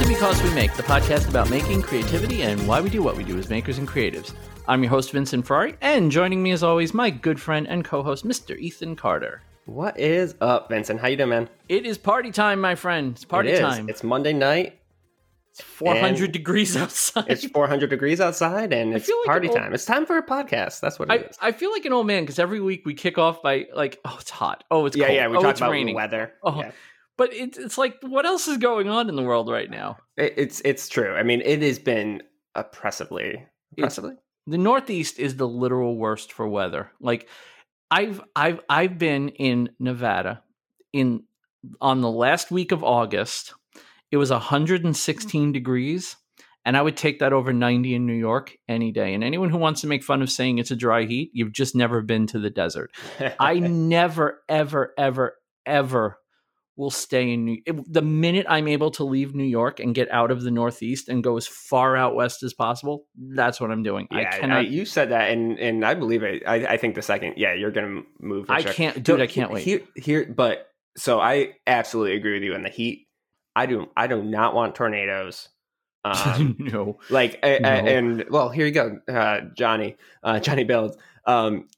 to Because We Make, the podcast about making, creativity, and why we do what we do as makers and creatives. I'm your host, Vincent Ferrari, and joining me as always, my good friend and co-host, Mr. Ethan Carter. What is up, Vincent? How you doing, man? It is party time, my friend. It's party It is. time. It's Monday night. It's 400 degrees outside. It's 400 degrees outside, and it's like party an old- time. It's time for a podcast. That's what I, it is. I feel like an old man because every week we kick off by like, oh, it's hot. Oh, it's yeah, cold. yeah. We oh, talk about raining. weather. Oh. Yeah. But it's it's like, what else is going on in the world right now? It, it's it's true. I mean, it has been oppressively, oppressively. the northeast is the literal worst for weather like i've i've i've been in nevada in on the last week of august it was mm-hmm. 116 degrees and i would take that over 90 in new york any day and anyone who wants to make fun of saying it's a dry heat you've just never been to the desert i never ever ever ever will stay in New the minute I'm able to leave New York and get out of the Northeast and go as far out west as possible. That's what I'm doing. yeah, I I cannot. you said that, and and I believe it. I, I think the second, yeah, you're gonna move. I can't, dude. I can't wait. Here, here, but so I absolutely agree with you on the heat. I do. I do not want tornadoes. Um, no. like a- No. and well here you go uh johnny uh johnny Bells. um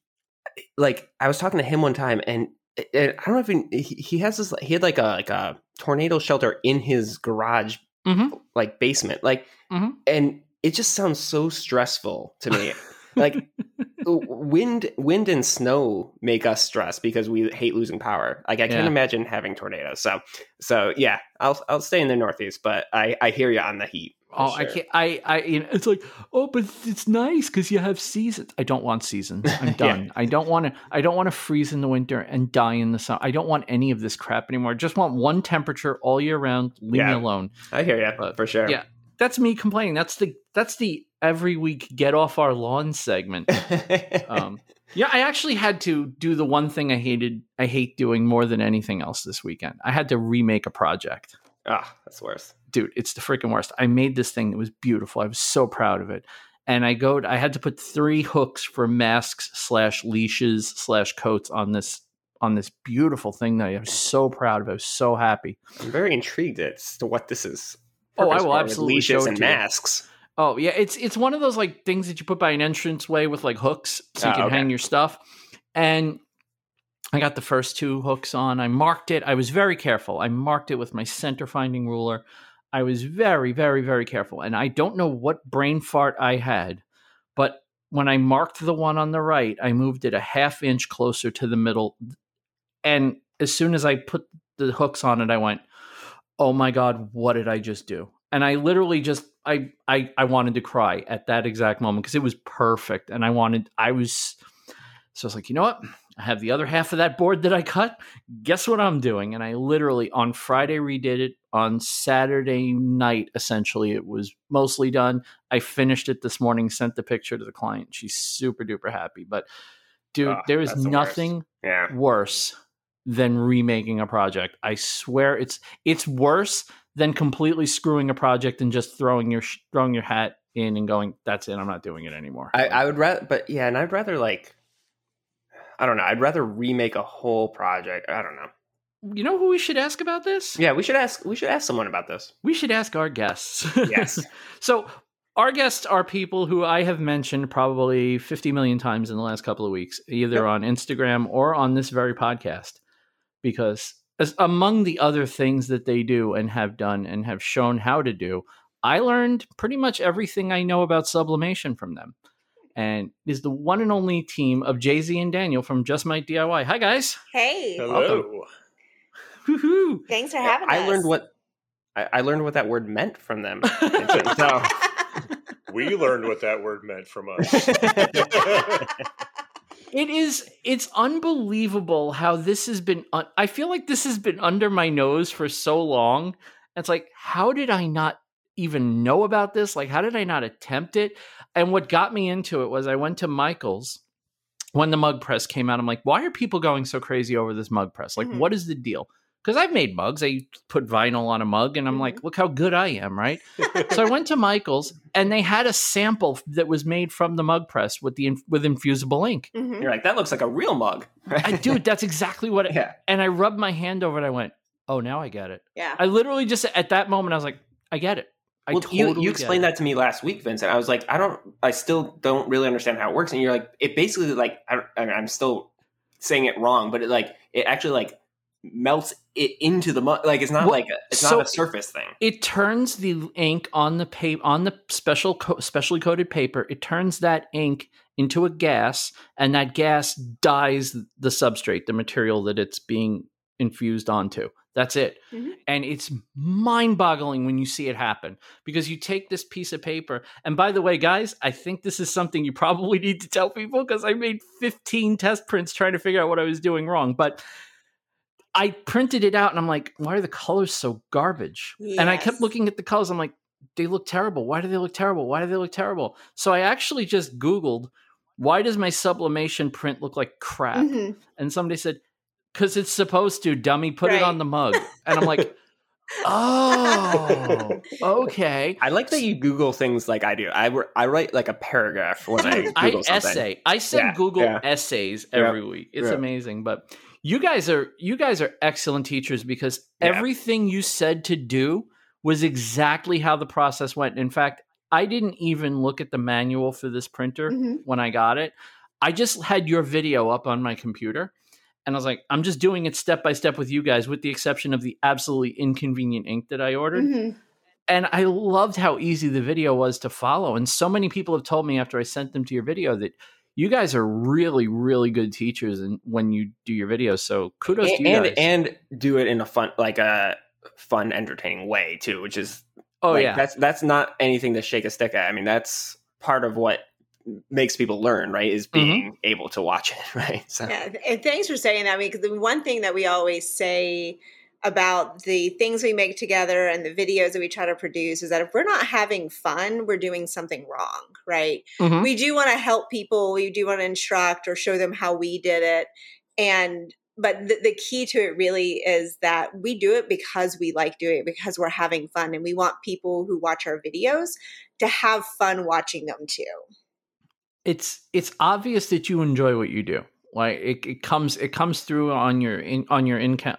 like i was talking to him one time and, and i don't know if he, he has this he had like a like a tornado shelter in his garage Mhm. like basement like Mhm. and it just sounds so stressful to me like wind wind and snow make us stress because we hate losing power like i can't imagine having tornadoes so so yeah i'll i'll stay in the northeast but i i hear you on the heat Oh, I can't. I, I, you know, it's like, oh, but it's nice because you have seasons. I don't want seasons. I'm Yeah. done. I don't want to. I don't want to freeze in the winter and die in the summer. I don't want any of this crap anymore. I just want one temperature all year round. Leave me alone. I hear you for sure. yeah. That's me complaining. That's the that's the every week get off our lawn segment. Um, yeah, I actually had to do the one thing I hated. I hate doing more than anything else this weekend. I had to remake a project. Ah, that's worse. Dude, it's the freaking worst. I made this thing that was beautiful. I was so proud of it. And I go. I had to put three hooks for masks slash leashes slash coats on this on this beautiful thing that I was so proud of. I was so happy. I'm very intrigued as to what this is. Oh, I will absolutely leashes show it and to you. masks. Oh yeah, it's it's one of those like things that you put by an entranceway with like hooks so you Oh, can okay. hang your stuff. And I got the first two hooks on. I marked it. I was very careful. I marked it with my center finding ruler. I was very, very, very careful. And I don't know what brain fart I had, but when I marked the one on the right, I moved it a half inch closer to the middle. And as soon as I put the hooks on it, I went, "Oh my god, what did I just do?" And I literally just I I I wanted to cry at that exact moment because it was perfect, and I wanted I was so I was like, you know what? I have the other half of that board that I cut. Guess what I'm doing? And I literally on Friday redid it. On Saturday night, essentially, it was mostly done. I finished it this morning, sent the picture to the client. She's super duper happy. But dude, Oh, there is that's the worst. nothing Yeah. worse than remaking a project. I swear it's it's worse than completely screwing a project and just throwing your throwing your hat in and going, "That's it. I'm not doing it anymore." I, I would rather, but yeah, and I'd rather like, I don't know. I'd rather remake a whole project. I don't know. you know who we should ask about this? Yeah, we should ask. We should ask someone about this. We should ask our guests. Yes. so our guests are people who I have mentioned probably 50 million times in the last couple of weeks, either Yep. on Instagram or on this very podcast, because as among the other things that they do and have done and have shown how to do, I learned pretty much everything I know about sublimation from them. And is the one and only team of Jay Z and Daniel from Just Might DIY. Hi guys. Hey, Hello. Woohoo. thanks for having us. I learned what I, I learned what that word meant from them. so We learned what that word meant from us. It is. It's unbelievable how this has been. Un- I feel like this has been under my nose for so long. It's like, how did I not even know about this? Like, how did I not attempt it? And what got me into it was I went to Michael's when the mug press came out. I'm like, why are people going so crazy over this mug press? Like, Mhm. what is the deal? Because I've made mugs. I put vinyl on a mug, and I'm like, look how good I am, right? so I went to Michael's, and they had a sample that was made from the mug press with the with infusible ink. Mhm. you're like, that looks like a real mug. I, dude, that's exactly what. It, yeah. And I rubbed my hand over it. I went, "Oh, now I get it." Yeah. I literally just at that moment I was like, I get it. I well, totally you, you explained that to me last week, Vincent. I was like, I don't, I still don't really understand how it works. And you're like, it basically like, I don't, I mean, I'm still saying it wrong, but it like, it actually like melts it into the mud. Like it's not Well, like a, it's so- not a surface thing. It turns the ink on the paper on the special co- specially coated paper. It turns that ink into a gas, and that gas dyes the substrate, the material that it's being infused onto. That's it. Mhm. And it's mind boggling when you see it happen because you take this piece of paper. And by the way, guys, I think this is something you probably need to tell people because I made 15 test prints trying to figure out what I was doing wrong. But I printed it out and I'm like, why are the colors so garbage? And I kept looking at the colors. I'm like, they look terrible. Why do they look terrible? Why do they look terrible? So I actually just Googled, why does my sublimation print look like crap? Mhm. And somebody said, because it's supposed to, dummy, put it on the mug. And I'm like, oh, okay. I like that you Google things like I do. I, wr- I write like a paragraph when I Google I something. essay. I send Yeah, Google yeah. essays Yeah, every week. It's yeah. amazing. But you guys are you guys are excellent teachers because Yeah. everything you said to do was exactly how the process went. In fact, I didn't even look at the manual for this printer Mhm. when I got it. I just had your video up on my computer. And I was like, I'm just doing it step by step with you guys, with the exception of the absolutely inconvenient ink that I ordered Mhm. and I loved how easy the video was to follow. And so many people have told me after I sent them to your video that you guys are really, really good teachers and when you do your videos. So kudos to and you and, guys. and do it in a fun, like a fun, entertaining way too, which is oh like, yeah, that's that's not anything to shake a stick at. I mean, that's part of what makes people learn, right? Is Mm-hmm. being able to watch it, right? So Yeah, and thanks for saying that because the one thing that we always say about the things we make together and the videos that we try to produce is that if we're not having fun, we're doing something wrong, right? Mhm. We do want to help people, we do want to instruct or show them how we did it. And but the, the key to it really is that we do it because we like doing it because we're having fun and we want people who watch our videos to have fun watching them too. It's it's obvious that you enjoy what you do. Like it, it comes it comes through on your in, on your income.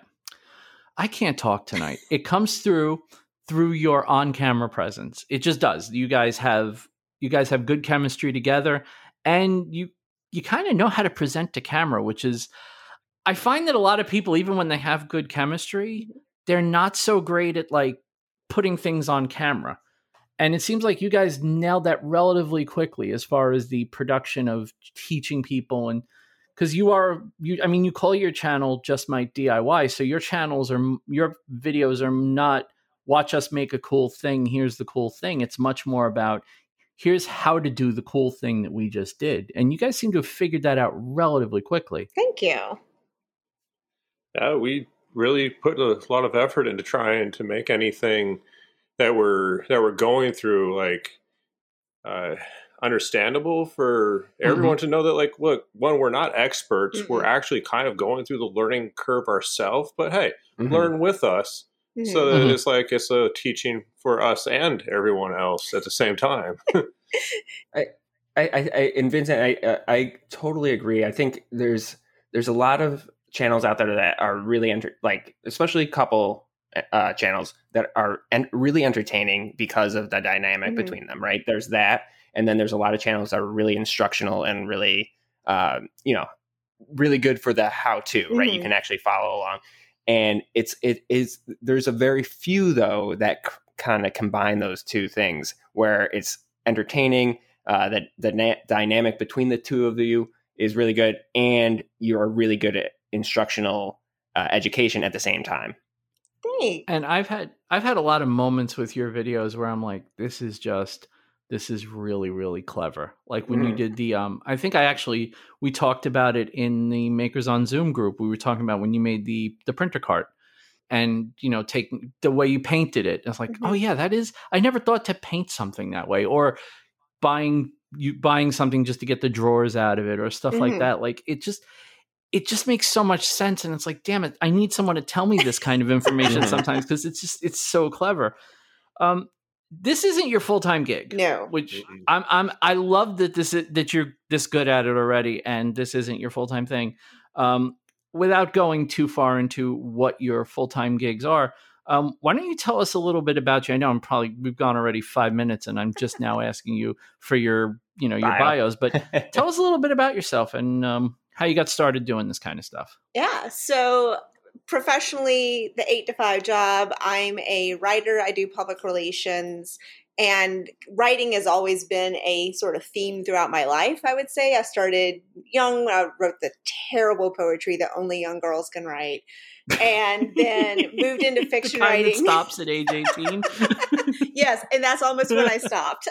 I can't talk tonight. It comes through through your on camera presence. It just does. You guys have you guys have good chemistry together, and you you kind of know how to present to camera, which is I find that a lot of people, even when they have good chemistry, they're not so great at like putting things on camera. And it seems like you guys nailed that relatively quickly as far as the production of teaching people and because you are you I mean you call your channel just my DIY so your channels are your videos are not watch us make a cool thing here's the cool thing. It's much more about here's how to do the cool thing that we just did. And you guys seem to have figured that out relatively quickly. Thank you. Yeah, we really put a lot of effort into trying to make anything that we're that we're going through like uh, understandable for everyone to know that like look one we're not experts we're actually kind of going through the learning curve ourselves but hey Mhm. learn with us so that Mhm. it's like it's a teaching for us and everyone else at the same time I, I, I and Vincent, I, I, I totally agree. I think there's there's a lot of channels out there that are really enter- like, especially couple uh, channels that are en- really entertaining because of the dynamic Mhm. between them. Right? There's that, and then there's a lot of channels that are really instructional and really, um, you know, really good for the how to. Right? You Mhm. can actually follow along, and it's it is there's a very few though that c- kind of combine those two things where it's entertaining uh, that the na- dynamic between the two of you is really good, and you're really good at instructional uh, education at the same time. Thanks. and i've had i've had a lot of moments with your videos where i'm like this is just this is really really clever like when you Mhm. did the um i think i actually we talked about it in the makers on zoom group we were talking about when you made the the printer cart and you know taking the way you painted it it's like Mhm. oh yeah that is i never thought to paint something that way or buying you buying something just to get the drawers out of it or stuff like Mhm. that like it just it just makes so much sense and it's like damn it i need someone to tell me this kind of information sometimes because it's just it's so clever um this isn't your full-time gig No. which i'm i'm i love that this is, that you're this good at it already and this isn't your full-time thing um without going too far into what your full-time gigs are Um, why don't you tell us a little bit about you? I know I'm probably we've gone already five minutes, and I'm just now asking you for your you know your Bio. bios, but tell us a little bit about yourself and um, how you got started doing this kind of stuff. Yeah. So professionally, the eight to five job, I'm a writer. I do public relations. And writing has always been a sort of theme throughout my life, I would say. I started young, I wrote the terrible poetry that only young girls can write. And then moved into fiction the writing. That stops at age 18. yes, and that's almost when I stopped.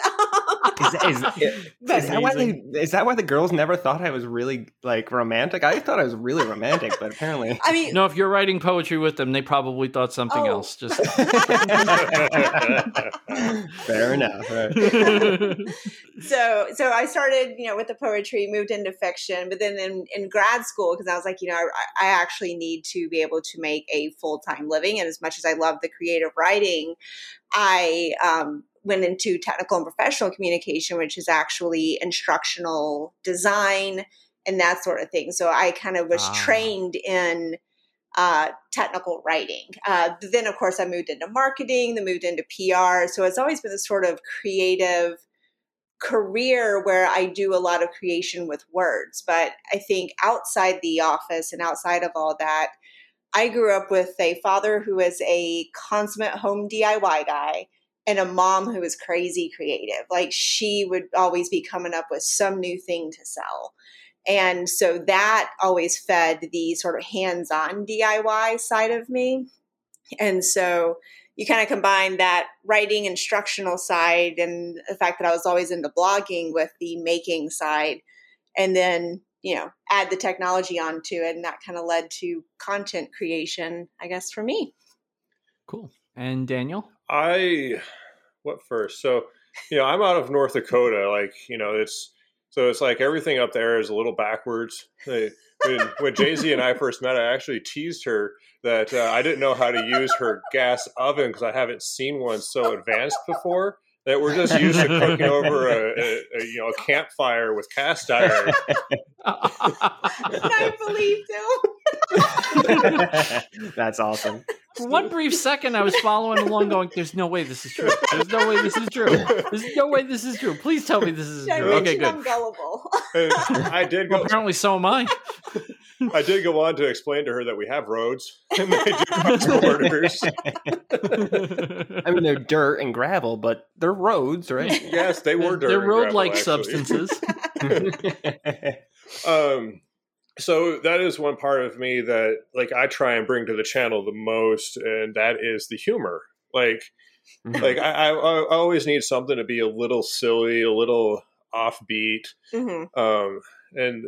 Is, is, is, is that why they, is that why the girls never thought I was really like romantic? I thought I was really romantic, but apparently. I mean, no, if you're writing poetry with them, they probably thought something Oh. else. Just Fair enough. right. so so I started, you know, with the poetry, moved into fiction, but then in, in grad school, because I was like, you know, I, I actually need to be able to make a full time living, and as much as I love the creative writing, I um, went into technical and professional communication, which is actually instructional design and that sort of thing. So I kind of was Ah. trained in uh, technical writing. Uh, then, of course, I moved into marketing, then moved into PR. So it's always been this sort of creative career where I do a lot of creation with words. But I think outside the office and outside of all that, I grew up with a father who was a consummate home DIY guy and a mom who was crazy creative. Like she would always be coming up with some new thing to sell. And so that always fed the sort of hands on DIY side of me. And so you kind of combine that writing instructional side and the fact that I was always into blogging with the making side. And then, you know, add the technology onto it. And that kind of led to content creation, I guess, for me. cool. And Daniel? I what first? So, you know, I'm out of North Dakota. Like, you know, it's so it's like everything up there is a little backwards. They, when when Jay Z and I first met, I actually teased her that uh, I didn't know how to use her gas oven because I haven't seen one so advanced before. That we're just used to cooking over a, a, a you know a campfire with cast iron. I believed him. That's awesome. For one brief second, I was following along, going, "There's no way this is true. There's no way this is true. There's no way this is true. Please tell me this is I true." Okay, mentioned good. I'm gullible. I did Well, apparently, so am I. I did go on to explain to her that we have roads and they do cross borders. I mean, they're dirt and gravel, but they're roads, right? Yes, they were dirt. They're road-like substances. um so that is one part of me that like i try and bring to the channel the most and that is the humor like Mhm. like I, I i always need something to be a little silly a little offbeat hmm um and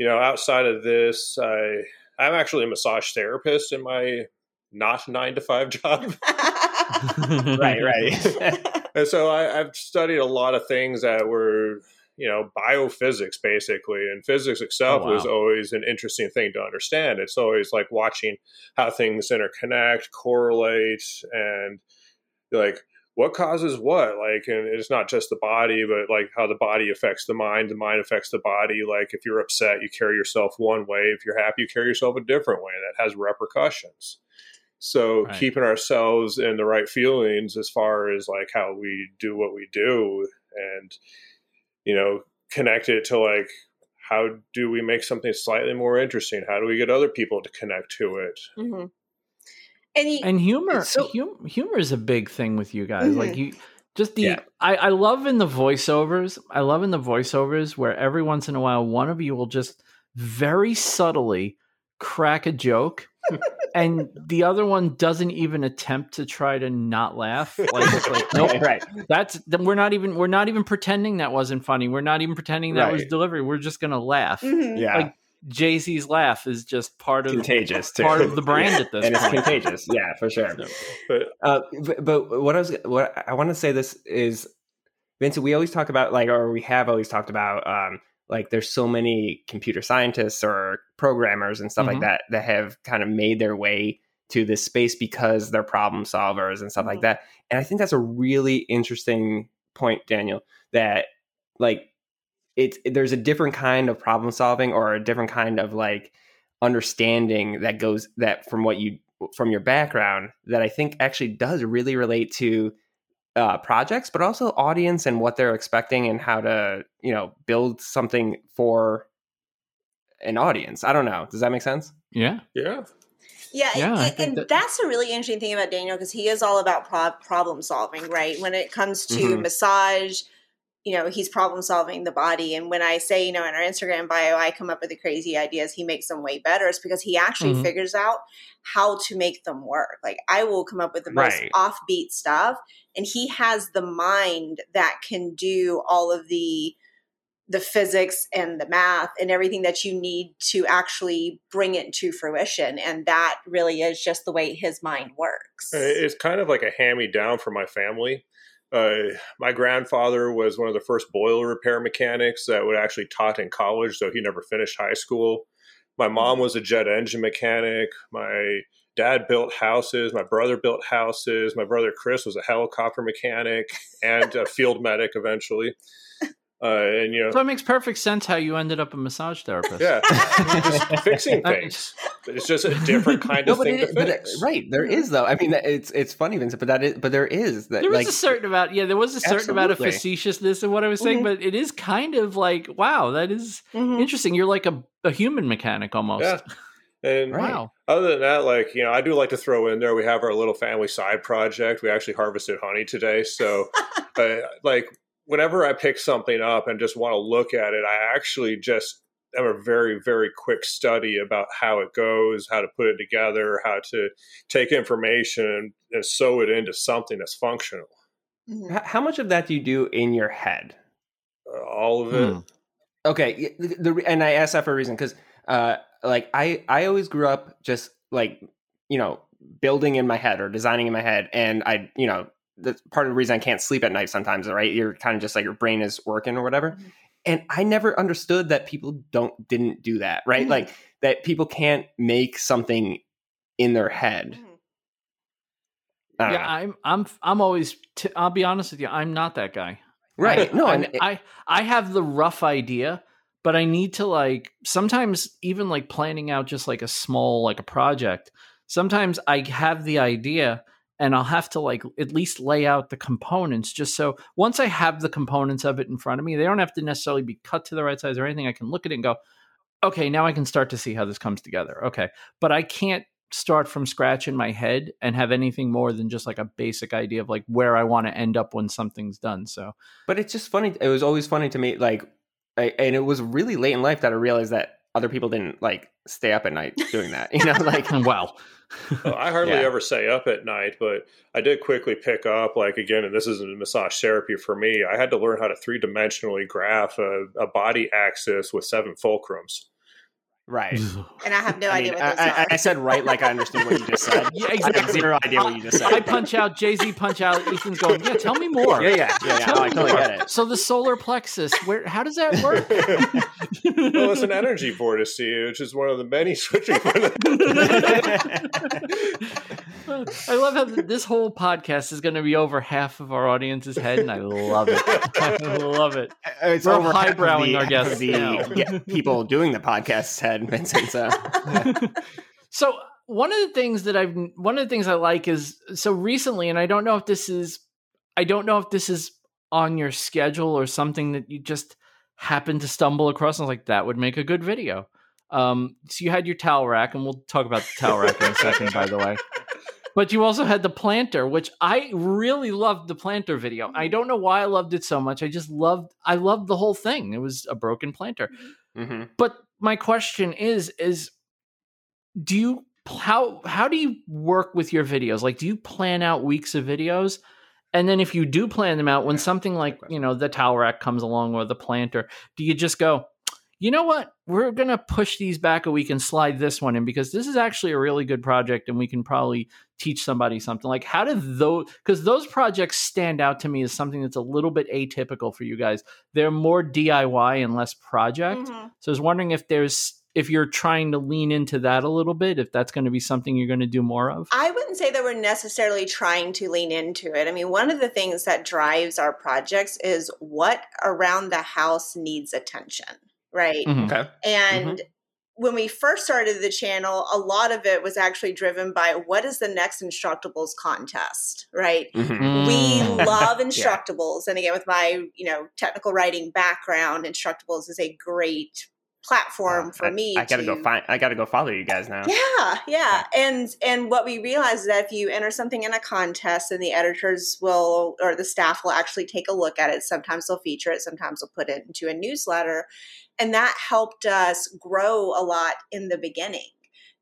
you know outside of this i i'm actually a massage therapist in my not nine to five job right, right. And so I, I've studied a lot of things that were, you know, biophysics basically, and physics oh, itself Oh, wow. was always an interesting thing to understand. It's always like watching how things interconnect, correlate, and like what causes what. Like, and it's not just the body, but like how the body affects the mind, the mind affects the body. Like, if you're upset, you carry yourself one way. If you're happy, you carry yourself a different way. That has repercussions. So Right. keeping ourselves in the right feelings as far as like how we do what we do and you know connect it to like how do we make something slightly more interesting? How do we get other people to connect to it? hmm And, you, and humor so- hum, humor is a big thing with you guys like Mhm. you just the Yeah. I, I love in the voiceovers i love in the voiceovers where every once in a while one of you will just very subtly crack a joke and the other one doesn't even attempt to try to not laugh like, it's like nope right, right. that's we're not even we're not even pretending that wasn't funny we're not even pretending that was delivery we're just gonna laugh Mhm. Yeah. Like, jay-z's laugh is just part of contagious too. part of the brand at this and it's contagious. Yeah, for sure. But Uh, but, but what I was what I want to say this is, Vincent. We always talk about like, or we have always talked about, um, like there's so many computer scientists or programmers and stuff Mhm. like that that have kind of made their way to this space because they're problem solvers and stuff like Mhm. that. And I think that's a really interesting point, Daniel. That like it's there's a different kind of problem solving or a different kind of like understanding that goes that from what you from your background that I think actually does really relate to uh, projects, but also audience and what they're expecting and how to you know build something for an audience. I don't know. Does that make sense? Yeah. Yeah. Yeah, Yeah, I and, that- that's a really interesting thing about Daniel because he is all about pro- problem solving, right? When it comes to Mhm. massage, you know, he's problem solving the body. And when I say, you know, in our Instagram bio, I come up with the crazy ideas, he makes them way better. It's because he actually Mhm. figures out how to make them work. Like I will come up with the most offbeat stuff, and he has the mind that can do all of the the physics and the math and everything that you need to actually bring it to fruition and that really is just the way his mind works It's kind of like a hand me down for my family. Uh, my grandfather was one of the first boiler repair mechanics that would actually taught in college, though he never finished high school. My mom was a jet engine mechanic. My dad built houses. My brother built houses. My brother Chris was a helicopter mechanic and a field medic eventually. Uh, and you know, So it makes perfect sense how you ended up a massage therapist. yeah, just fixing things. It's just a different kind No, of but, thing it, to but it- fix. right there is though. I mean, it's it's funny, Vincent, but that is but there is that There was like a certain amount, yeah. There was a certain amount of facetiousness in what I was saying, Mhm. but it is kind of like, wow, that is Mhm. interesting. You're like a, a human mechanic almost. Yeah. And Right. Wow. Other than that, like, you know, I do like to throw in there, we have our little family side project. We actually harvested honey today. So, uh, like, whenever I pick something up and just want to look at it, I actually just am a very, very quick study about how it goes, how to put it together, how to take information and, and sew it into something that's functional. Mhm. How much of that do you do in your head? Uh, all of it. Hmm. Okay, the, the and I asked that for a reason because, uh, like I I always grew up just like you know building in my head or designing in my head, and I you know that's part of the reason I can't sleep at night sometimes. Right, you're kind of just like your brain is working or whatever, Mhm. and I never understood that people don't didn't do that. Right, Mhm. like that people can't make something in their head. Mhm. Yeah, know. I'm I'm I'm always t- I'll be honest with you, I'm not that guy. right. I, no, I, and I I have the rough idea, but I need to like sometimes even like planning out just like a small like a project. Sometimes I have the idea and I'll have to like at least lay out the components just so once I have the components of it in front of me, they don't have to necessarily be cut to the right size or anything. I can look at it and go, okay, now I can start to see how this comes together. Okay. But I can't start from scratch in my head and have anything more than just like a basic idea of like where I want to end up when something's done. So But it's just funny. It was always funny to me, like, I, and it was really late in life that I realized that other people didn't like stay up at night doing that. You know, like, well, Well, I hardly Yeah. ever stay up at night, but I did quickly pick up, like, again, and this isn't massage therapy for me. I had to learn how to three dimensionally graph a, a body axis with seven fulcrums. Right. and i have no I, idea mean, what I, those I, are I said right like I understood what you just said. Yeah, I have exactly. zero idea what you just said. I punch out, Jay Z punch out. Ethan's going, yeah, tell me more. Yeah, yeah, yeah, yeah. Tell No, I totally more. get it. So the solar plexus, where? How does that work? well, it's an energy vortice, which is one of the many switching. I love how this whole podcast is going to be over half of our audience's head, and I love it. I love it. Uh, it's We're over highbrowing the- our guests of the now. yeah, people doing the podcast said Vincent. So so one of the things that I've one of the things I like is so recently, and I don't know if this is I don't know if this is on your schedule or something that you just happened to stumble across. And I was like, that would make a good video. Um, so you had your towel rack, and we'll talk about the towel rack in a second, by the way. But you also had the planter, which I really loved the planter video. I don't know why I loved it so much. I just loved I loved the whole thing. It was a broken planter. Mhm. But my question is is do you how how do you work with your videos? Like do you plan out weeks of videos? And then if you do plan them out when something like, you know, the towel rack comes along or the planter, do you just go, you know what? We're going to push these back a week and slide this one in because this is actually a really good project and we can probably teach somebody something. Like how do those cuz those projects stand out to me as something that's a little bit atypical for you guys. They're more DIY and less project. Mhm. So I was wondering if there's if you're trying to lean into that a little bit, if that's going to be something you're going to do more of. I wouldn't say that we're necessarily trying to lean into it. I mean, one of the things that drives our projects is what around the house needs attention, right? Mhm. Okay. And when we first started the channel, a lot of it was actually driven by what is the next Instructables contest, right? Mhm. We Mm. love Instructables. And again, with my, you know, technical writing background, Instructables is a great platform for I, me. I gotta to, go find. I gotta go follow you guys now. yeah, yeah. And and what we realized is that if you enter something in a contest and the editors will or the staff will actually take a look at it, sometimes they'll feature it, sometimes they'll put it into a newsletter. And that helped us grow a lot in the beginning.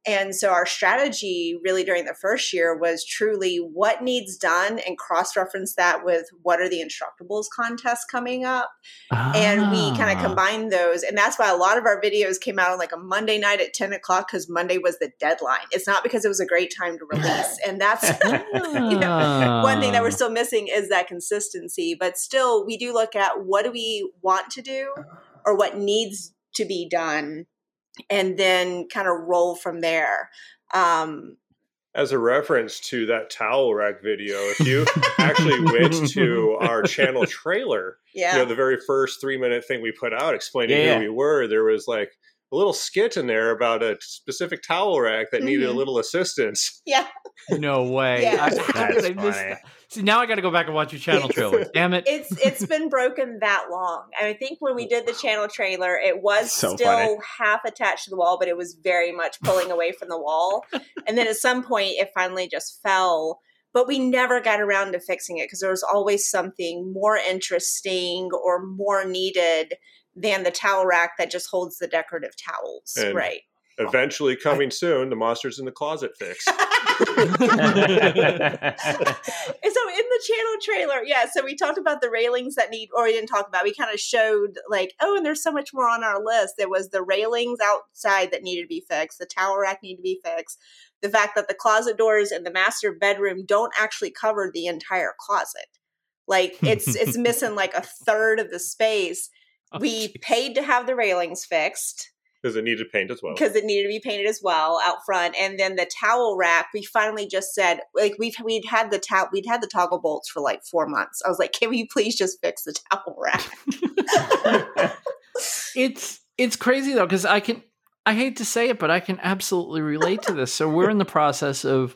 And so our strategy really during the first year was truly what needs done and cross reference that with what are the Instructables contests coming up and we kind of Ah. combined those and that's why a lot of our videos came out on like a monday night at 10 o'clock because monday was the deadline it's not because it was a great time to release and that's you know, one thing that we're Ah. still missing is that consistency but still we do look at what do we want to do or what needs to be done and then kind of roll from there. Um As a reference to that towel rack video, if you actually went to our channel trailer, yeah you know, the very first three minute thing we put out explaining Yeah, who we were, there was like a little skit in there about a specific towel rack that needed a Mhm. little assistance. yeah No way. Yeah. I, how did I miss funny. that? See, now I got to go back and watch your channel trailer. Damn it. it's it's been broken that long. And I think when we did the channel trailer, it was So still funny. half attached to the wall, but it was very much pulling away from the wall. And then at some point, it finally just fell. But we never got around to fixing it because there was always something more interesting or more needed than the towel rack that just holds the decorative towels, And- right? Eventually coming soon, the Monsters in the Closet fix. So in the channel trailer, yeah, so we talked about the railings that need, or we didn't talk about, we kind of showed like, oh, and there's so much more on our list. There was the railings outside that needed to be fixed, the towel rack needed to be fixed, the fact that the closet doors in the master bedroom don't actually cover the entire closet. Like it's it's missing like a third of the space. Oh, We geez. paid to have the railings fixed because it needed paint as well. because it needed to be painted as well out front. And then the towel rack, we finally just said, like we've we'd had the towel, we'd had the toggle bolts for like four months. I was like, can we please just fix the towel rack? it's it's crazy though because I can I hate to say it, but I can absolutely relate to this. So we're in the process of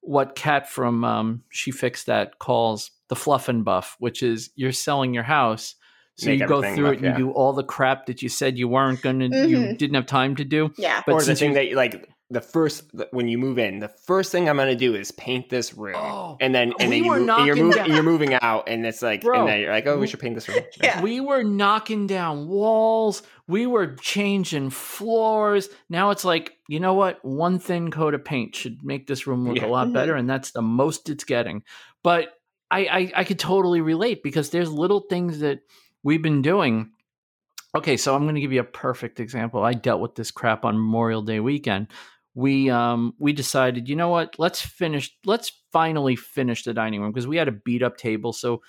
what Kat from um, she fixed that calls the fluff and buff, which is you're selling your house. So Make you go through buff, it and you do all the crap that you said you weren't going to, you Mhm. didn't have time to do. yeah. But or the since thing you- that you like the first when you move in, the first thing I'm gonna do is paint this room, Oh, and then and we then you were and you're, knocking moving down- you're moving out, and it's like, Bro. and then you're like, oh, we should paint this room. Yeah. We were knocking down walls. We were changing floors. Now it's like, you know what? One thin coat of paint should make this room look Yeah. a lot better, and that's the most it's getting. But I, I, I could totally relate because there's little things that we've been doing. Okay, so I'm going to give you a perfect example. I dealt with this crap on Memorial Day weekend. We um we decided, you know what? Let's finish. Let's finally finish the dining room because we had a beat up table. So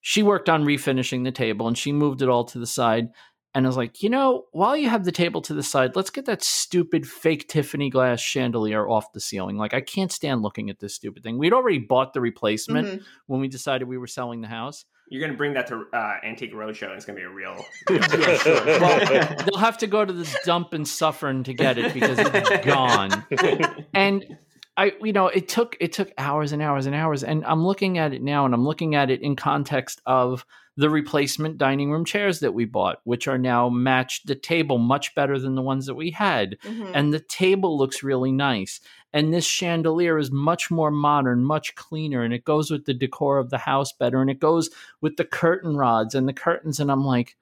she worked on refinishing the table and she moved it all to the side. And I was like, you know, while you have the table to the side, let's get that stupid fake Tiffany glass chandelier off the ceiling. Like, I can't stand looking at this stupid thing. We'd already bought the replacement Mhm. when we decided we were selling the house. You're gonna bring that to uh, Antique Roadshow, and it's gonna be a real. Yeah, sure. Well, they'll have to go to the dump in Suffern to get it because it's gone. and I, you know, it took it took hours and hours and hours, and I'm looking at it now, and I'm looking at it in context of the replacement dining room chairs that we bought, which are now matched the table much better than the ones that we had, Mhm. and the table looks really nice, and this chandelier is much more modern, much cleaner, and it goes with the decor of the house better, and it goes with the curtain rods and the curtains, and I'm like.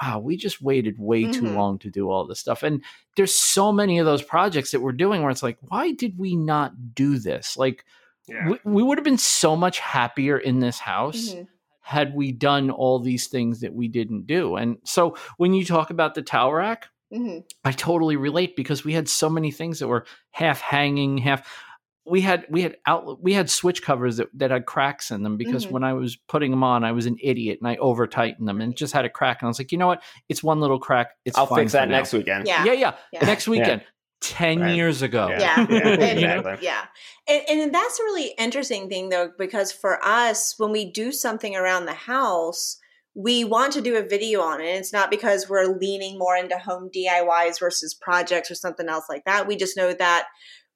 Wow, we just waited way too Mhm. long to do all this stuff. And there's so many of those projects that we're doing where it's like, why did we not do this? Like, yeah. we, we would have been so much happier in this house Mhm. Had we done all these things that we didn't do. And so when you talk about the tower rack, Mhm. I totally relate because we had so many things that were half hanging, half. We had we had out we had switch covers that, that had cracks in them because Mhm. when I was putting them on, I was an idiot and I over tightened them and it just had a crack. And I was like, you know what? It's one little crack. It's I'll fine fix that now." next weekend. Yeah. Yeah, yeah. Yeah. Next weekend, ten Right. years ago. Yeah. Yeah. Yeah, And- exactly. Yeah. And, and that's a really interesting thing, though, because for us, when we do something around the house, we want to do a video on it. It's not because we're leaning more into home DIYs versus projects or something else like that. We just know that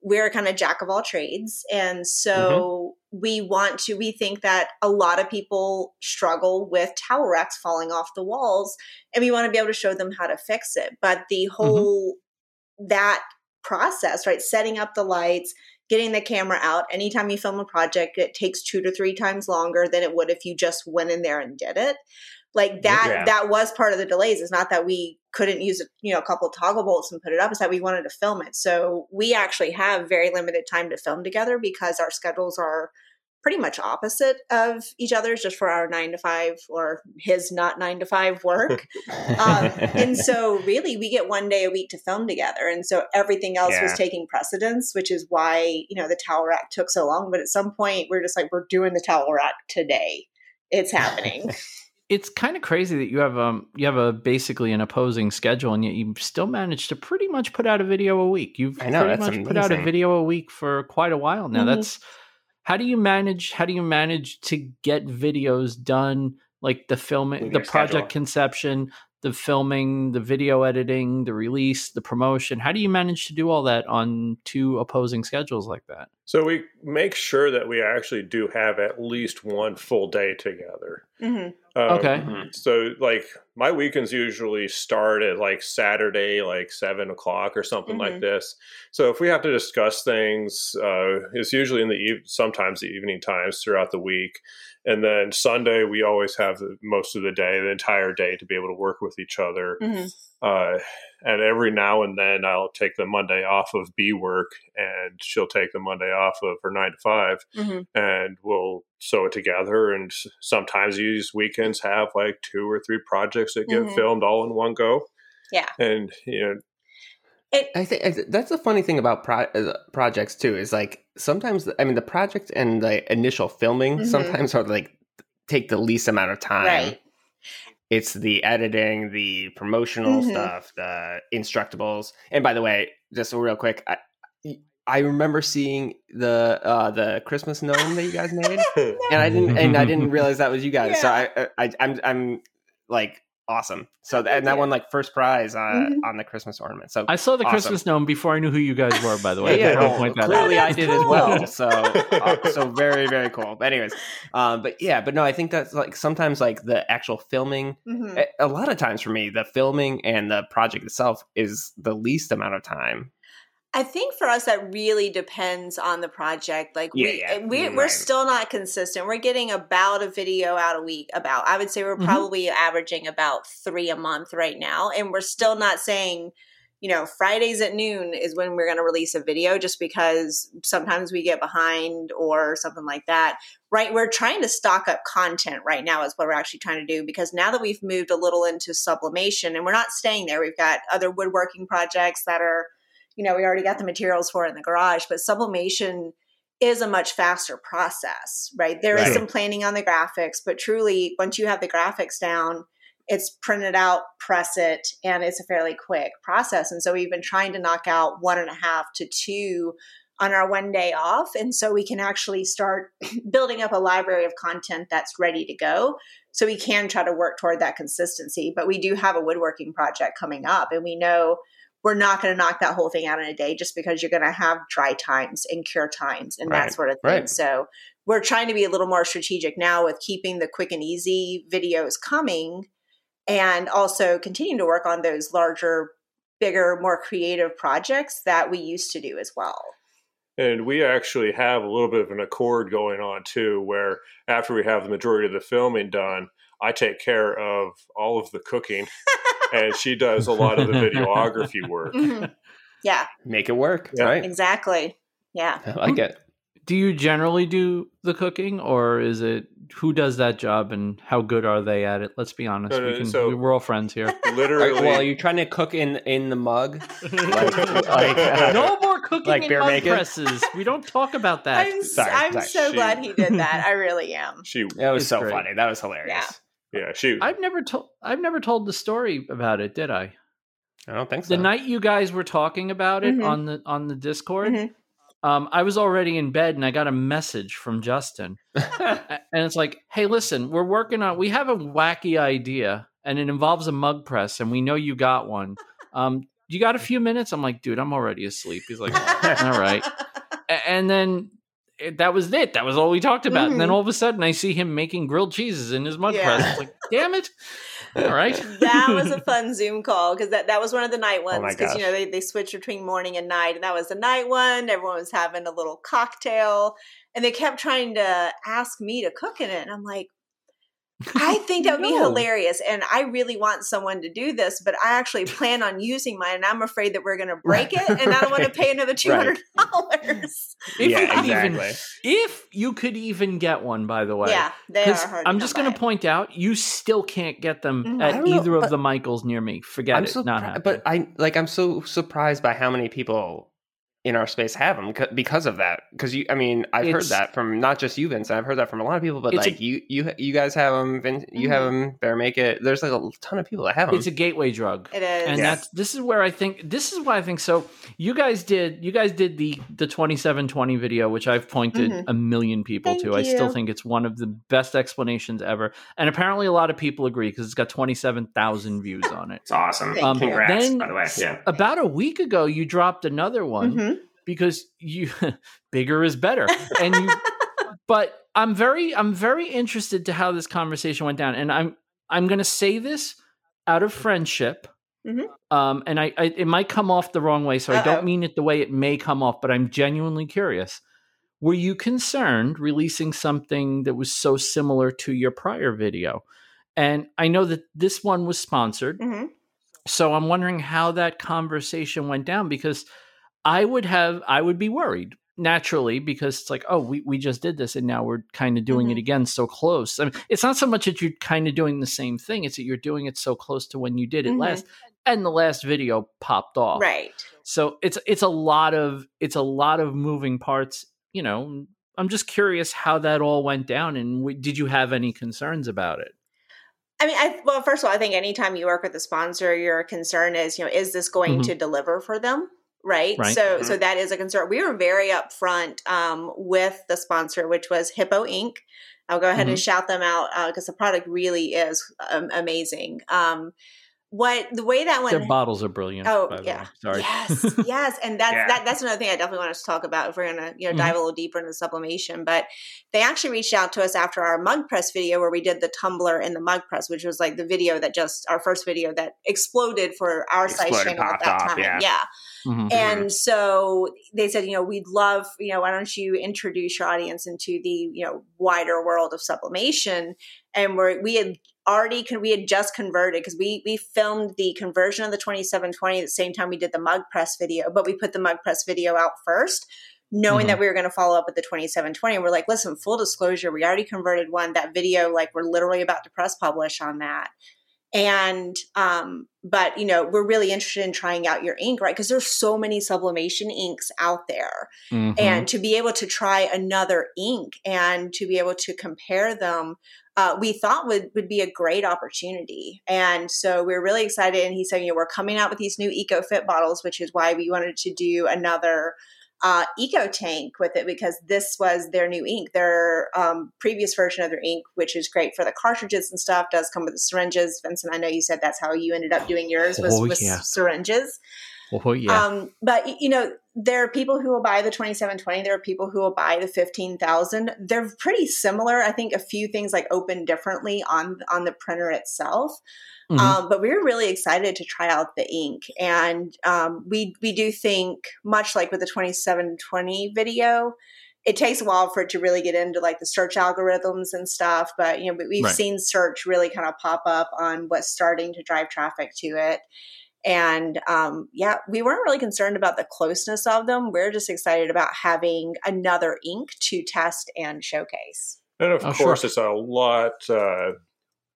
we're kind of jack of all trades. And so mm-hmm. we want to, we think that a lot of people struggle with towel racks falling off the walls and we want to be able to show them how to fix it. But the mm-hmm. whole, mm-hmm. That process, right? Setting up the lights, getting the camera out. Anytime you film a project, it takes two to three times longer than it would if you just went in there and did it. Like that, yeah. that was part of the delays. It's not that we couldn't use you know, a couple toggle bolts and put it up. It's that we wanted to film it. So we actually have very limited time to film together because our schedules are pretty much opposite of each other's just for our nine to five or his not nine to five work. um, and so really we get one day a week to film together. And so everything else yeah. was taking precedence, which is why, you know, the towel rack took so long. But at some point we're just like, we're doing the towel rack today. It's happening. it's kind of crazy that you have um you have a basically an opposing schedule and yet you still manage to pretty much put out a video a week. You've I know, pretty much amazing. put out a video a week for quite a while now. Mm-hmm. That's how do you manage how do you manage to get videos done like the filming the project schedule. conception the filming the video editing the release the promotion how do you manage to do all that on two opposing schedules like that so we make sure that we actually do have at least one full day together mm-hmm. Um, okay. So like my weekends usually start at like Saturday, like seven o'clock or something mm-hmm. like this. So if we have to discuss things, uh, it's usually in the eve- sometimes the evening times throughout the week, and then Sunday we always have most of the day, the entire day, to be able to work with each other. Uh, and every now and then I'll take the Monday off of B work, and she'll take the Monday off of her nine to 5 mm-hmm. and we'll sew it together. And sometimes these weekends have like two or three projects that get mm-hmm. filmed all in one go. Yeah, and you know. It, I think that's the funny thing about pro- uh, projects too is like sometimes I mean the project and the initial filming mm-hmm. sometimes are like take the least amount of time. Right it's the editing, the promotional mm-hmm. stuff, the instructables. And by the way, just real quick, I, I remember seeing the uh, the Christmas gnome that you guys made, and I didn't and I didn't realize that was you guys. Yeah. So I, I I'm I'm like awesome. So and that won like first prize uh, mm-hmm. on the Christmas ornament. So I saw the awesome. Christmas gnome before I knew who you guys were. By the way, yeah, yeah point that clearly out. I did as well. So uh, so very very cool. But anyways, um, but yeah, but no, I think that's like sometimes like the actual filming. Mm-hmm. A, a lot of times for me, the filming and the project itself is the least amount of time I think for us that really depends on the project. Like yeah, we, yeah. we mm, we're right. still not consistent. We're getting about a video out a week. About I would say we're mm-hmm. probably averaging about three a month right now, and we're still not saying, you know, Fridays at noon is when we're going to release a video, just because sometimes we get behind or something like that. Right, we're trying to stock up content right now is what we're actually trying to do because now that we've moved a little into sublimation and we're not staying there, we've got other woodworking projects that are you know, we already got the materials for it in the garage, but sublimation is a much faster process, right? There right. is some planning on the graphics, but truly, once you have the graphics down, it's printed out, press it, and it's a fairly quick process. And so we've been trying to knock out one and a half to two on our one day off. And so we can actually start building up a library of content that's ready to go. So we can try to work toward that consistency. But we do have a woodworking project coming up, and we know we're not going to knock that whole thing out in a day just because you're going to have dry times and cure times and right. that sort of thing. Right. So we're trying to be a little more strategic now with keeping the quick and easy videos coming and also continuing to work on those larger, bigger, more creative projects that we used to do as well. And we actually have a little bit of an accord going on too, where after we have the majority of the filming done, I take care of all of the cooking and she does a lot of the videography work. Mm-hmm. Yeah. Make it work. Yeah. Right. Exactly. Yeah. I like it. Do you generally do the cooking or is it who does that job and how good are they at it? Let's be honest. No, no, we can, so we're all friends here. Literally. Right, well, are you trying to cook in in the mug? like, like, uh, no more cooking like in mug making? presses. We don't talk about that. I'm, sorry, I'm sorry. so she, glad he did that. I really am. She that was so great. funny. That was hilarious. Yeah. Yeah, shoot. I've never told. I've never told the story about it, did I? I don't think so. The night you guys were talking about it mm-hmm. on the on the Discord, mm-hmm. Um, I was already in bed and I got a message from Justin. And it's like, hey, listen, we're working on, we have a wacky idea and it involves a mug press and we know you got one. Um, you got a few minutes? I'm like, dude, I'm already asleep. He's like, all right. And then it, that was it. That was all we talked about. And then Mhm. all of a sudden, I see him making grilled cheeses in his mug Yeah. press. It's like, damn it! All right, that was a fun Zoom call because that, that was one of the night Oh ones because you know they, they switched between morning and night and that was the night one. Everyone was having a little cocktail and they kept trying to ask me to cook in it and I'm like, I think that would be hilarious and I really want someone to do this, but I actually plan on using mine and I'm afraid that we're going to break it and I don't want to pay another two hundred dollars. If you yeah, could even- exactly. if you could even get one, by the way. Yeah, they are 'Cause hard. I'm come just going to point out, you still can't get them Mhm. At don't know, either of the Michaels near me. Forget I'm it. so not pri- happening. but I like I'm so surprised by how many people in our space have them because of that. Because you, I mean, I've heard that from not just you, Vince. I've heard that from a lot of people. But It's a- like you, you, you guys have them. Vince, you have them. Bear make it. There's like a ton of people that have them. it's a gateway drug. It is. and Yeah. that's this is where I think this is why I think so. You guys did you guys did the the twenty seven twenty video, which I've pointed Mhm. a million people Thank to. I still think it's one of the best explanations ever, and apparently a lot of people agree because it's got twenty seven thousand views on it. It's awesome. Um. Congrats, then- by the way. Yeah. About a week ago, you dropped another one Mhm. Because you bigger is better, and you. but I'm very I'm very interested to how this conversation went down, and I'm I'm going to say this out of friendship. Mhm. Um, and I, I it might come off the wrong way, so I Uh-oh. don't mean it the way it may come off, but I'm genuinely curious. Were you concerned releasing something that was so similar to your prior video? And I know that this one was sponsored, Mhm. so I'm wondering how that conversation went down because I would have I would be worried naturally because it's like, oh, we, we just did this and now we're kind of doing it Mhm. again so close. I mean, it's not so much that you're kind of doing the same thing, it's that you're doing it so close to when you did it Mhm. last. And the last video popped off. Right. So it's it's a lot of it's a lot of moving parts, you know. I'm just curious how that all went down and w- did you have any concerns about it? I mean, I well, first of all, I think anytime you work with a sponsor, your concern is, you know, is this going Mhm. to deliver for them? Right. Right. So, so that is a concern. We were very upfront um, with the sponsor, which was Hippo Inc. I'll go ahead and shout them out because the product really is um, amazing. Um, what the way that went Their bottles are brilliant. Oh by the yeah, way. Sorry. yes, yes, and that's Yeah. that, that's another thing I definitely want us to talk about if we're gonna you know Mhm. dive a little deeper into sublimation. But they actually reached out to us after our mug press video where we did the tumbler and the mug press, which was like the video that just our first video that exploded for our size Exploded, channel at that off, time. yeah. yeah. Mhm. And so they said, you know, we'd love, you know, why don't you introduce your audience into the, you know, wider world of sublimation? And we're, we had already, con- we had just converted because we, we filmed the conversion of the 2720 at the same time we did the mug press video, but we put the mug press video out first. Knowing Mhm. that we were going to follow up with the 2720, we're like, listen, full disclosure, we already converted one. That video, like, we're literally about to press publish on that and um but you know we're really interested in trying out your ink right? Because there's so many sublimation inks out there. Mhm. and to be able to try another ink and to be able to compare them uh, we thought would, would be a great opportunity. And so we're really excited. And he said you know we're coming out with these new eco fit bottles which is why we wanted to do another uh, eco tank with it because this was their new ink their um, previous version of their ink which is great for the cartridges and stuff does come with the syringes vincent i know you said that's how you ended up doing yours was Oh, with yeah. syringes Oh yeah. um, but you know, there are people who will buy the 2720. There are people who will buy the 15,000. They're pretty similar. I think a few things like open differently on on the printer itself. Mhm. Um, but we were really excited to try out the ink, and um, we we do think much like with the 2720 video. It takes a while for it to really get into like the search algorithms and stuff, but you know, we- we've Right. seen search really kind of pop up on what's starting to drive traffic to it. And um, yeah, we weren't really concerned about the closeness of them. We're just excited about having another ink to test and showcase. And of Oh, sure. course, it's a lot uh,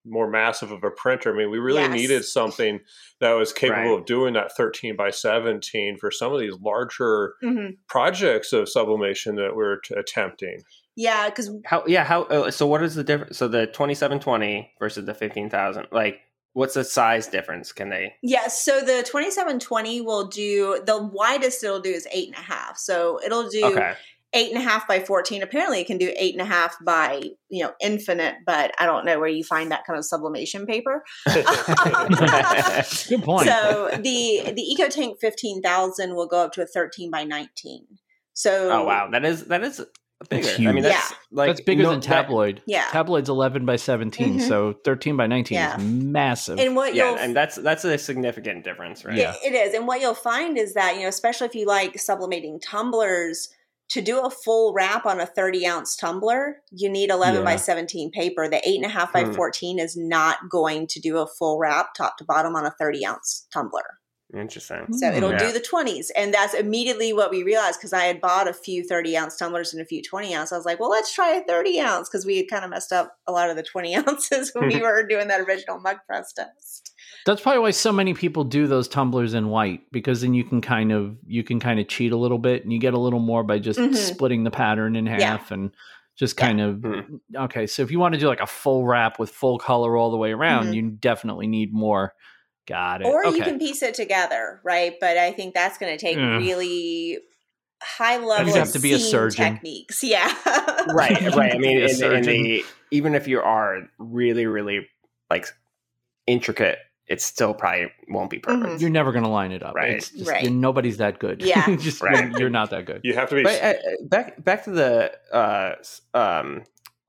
more massive of a printer. I mean, we really Yes. needed something that was capable Right. of doing that 13 by 17 for some of these larger Mm-hmm. projects of sublimation that we're t- attempting. Yeah, because How? Yeah. How? Uh, so what is the difference? So the twenty seven twenty versus the fifteen thousand. Like what's the size difference? Can they? Yeah, so the 2720 will do the widest it'll do is eight and a half. So it'll do Okay. Eight and a half by 14. Apparently, it can do eight and a half by you know infinite, but I don't know where you find that kind of sublimation paper. Good point. So the the EcoTank 15,000 will go up to a 13 by 19. So oh wow, that is that is bigger. I mean, that's like That's bigger no- than that- tabloid. Yeah. Tabloid's 11 by 17, Mhm. so 13 by 19 Yeah. is massive. And what yeah, you'll and that's that's a significant difference, right? Yeah. It- it is. And what you'll find is that, you know, especially if you like sublimating tumblers, to do a full wrap on a 30 ounce tumbler, you need 11 by 17 paper. The 8.5 by Hmm. 14 is not going to do a full wrap top to bottom on a 30 ounce tumbler. Interesting. So Hmm. it'll Yeah. do the 20s. And that's immediately what we realized because I had bought a few 30 ounce tumblers and a few 20 ounce. I was like, well, let's try a 30 ounce because we had kind of messed up a lot of the 20 ounces when we were doing that original mug press test. That's probably why so many people do those tumblers in white because then you can kind of you can kind of cheat a little bit and you get a little more by just Mhm. splitting the pattern in Yeah. half and just Yeah. kind of Mhm. okay. So if you want to do like a full wrap with full color all the way around, Mhm. you definitely need more. Got it. Or okay. you can piece it together, right? But I think that's going to take Yeah. really high level You'd have to be a surgeon. techniques. Yeah. right, right. I mean, in, in the even if you are really, really like intricate, it still probably won't be perfect. Mhm. You're never going to line it up. Right. It's just, Right. you're- nobody's that good. Yeah. just Right. you're, you're not that good. You have to be. But uh, back back to the uh, um,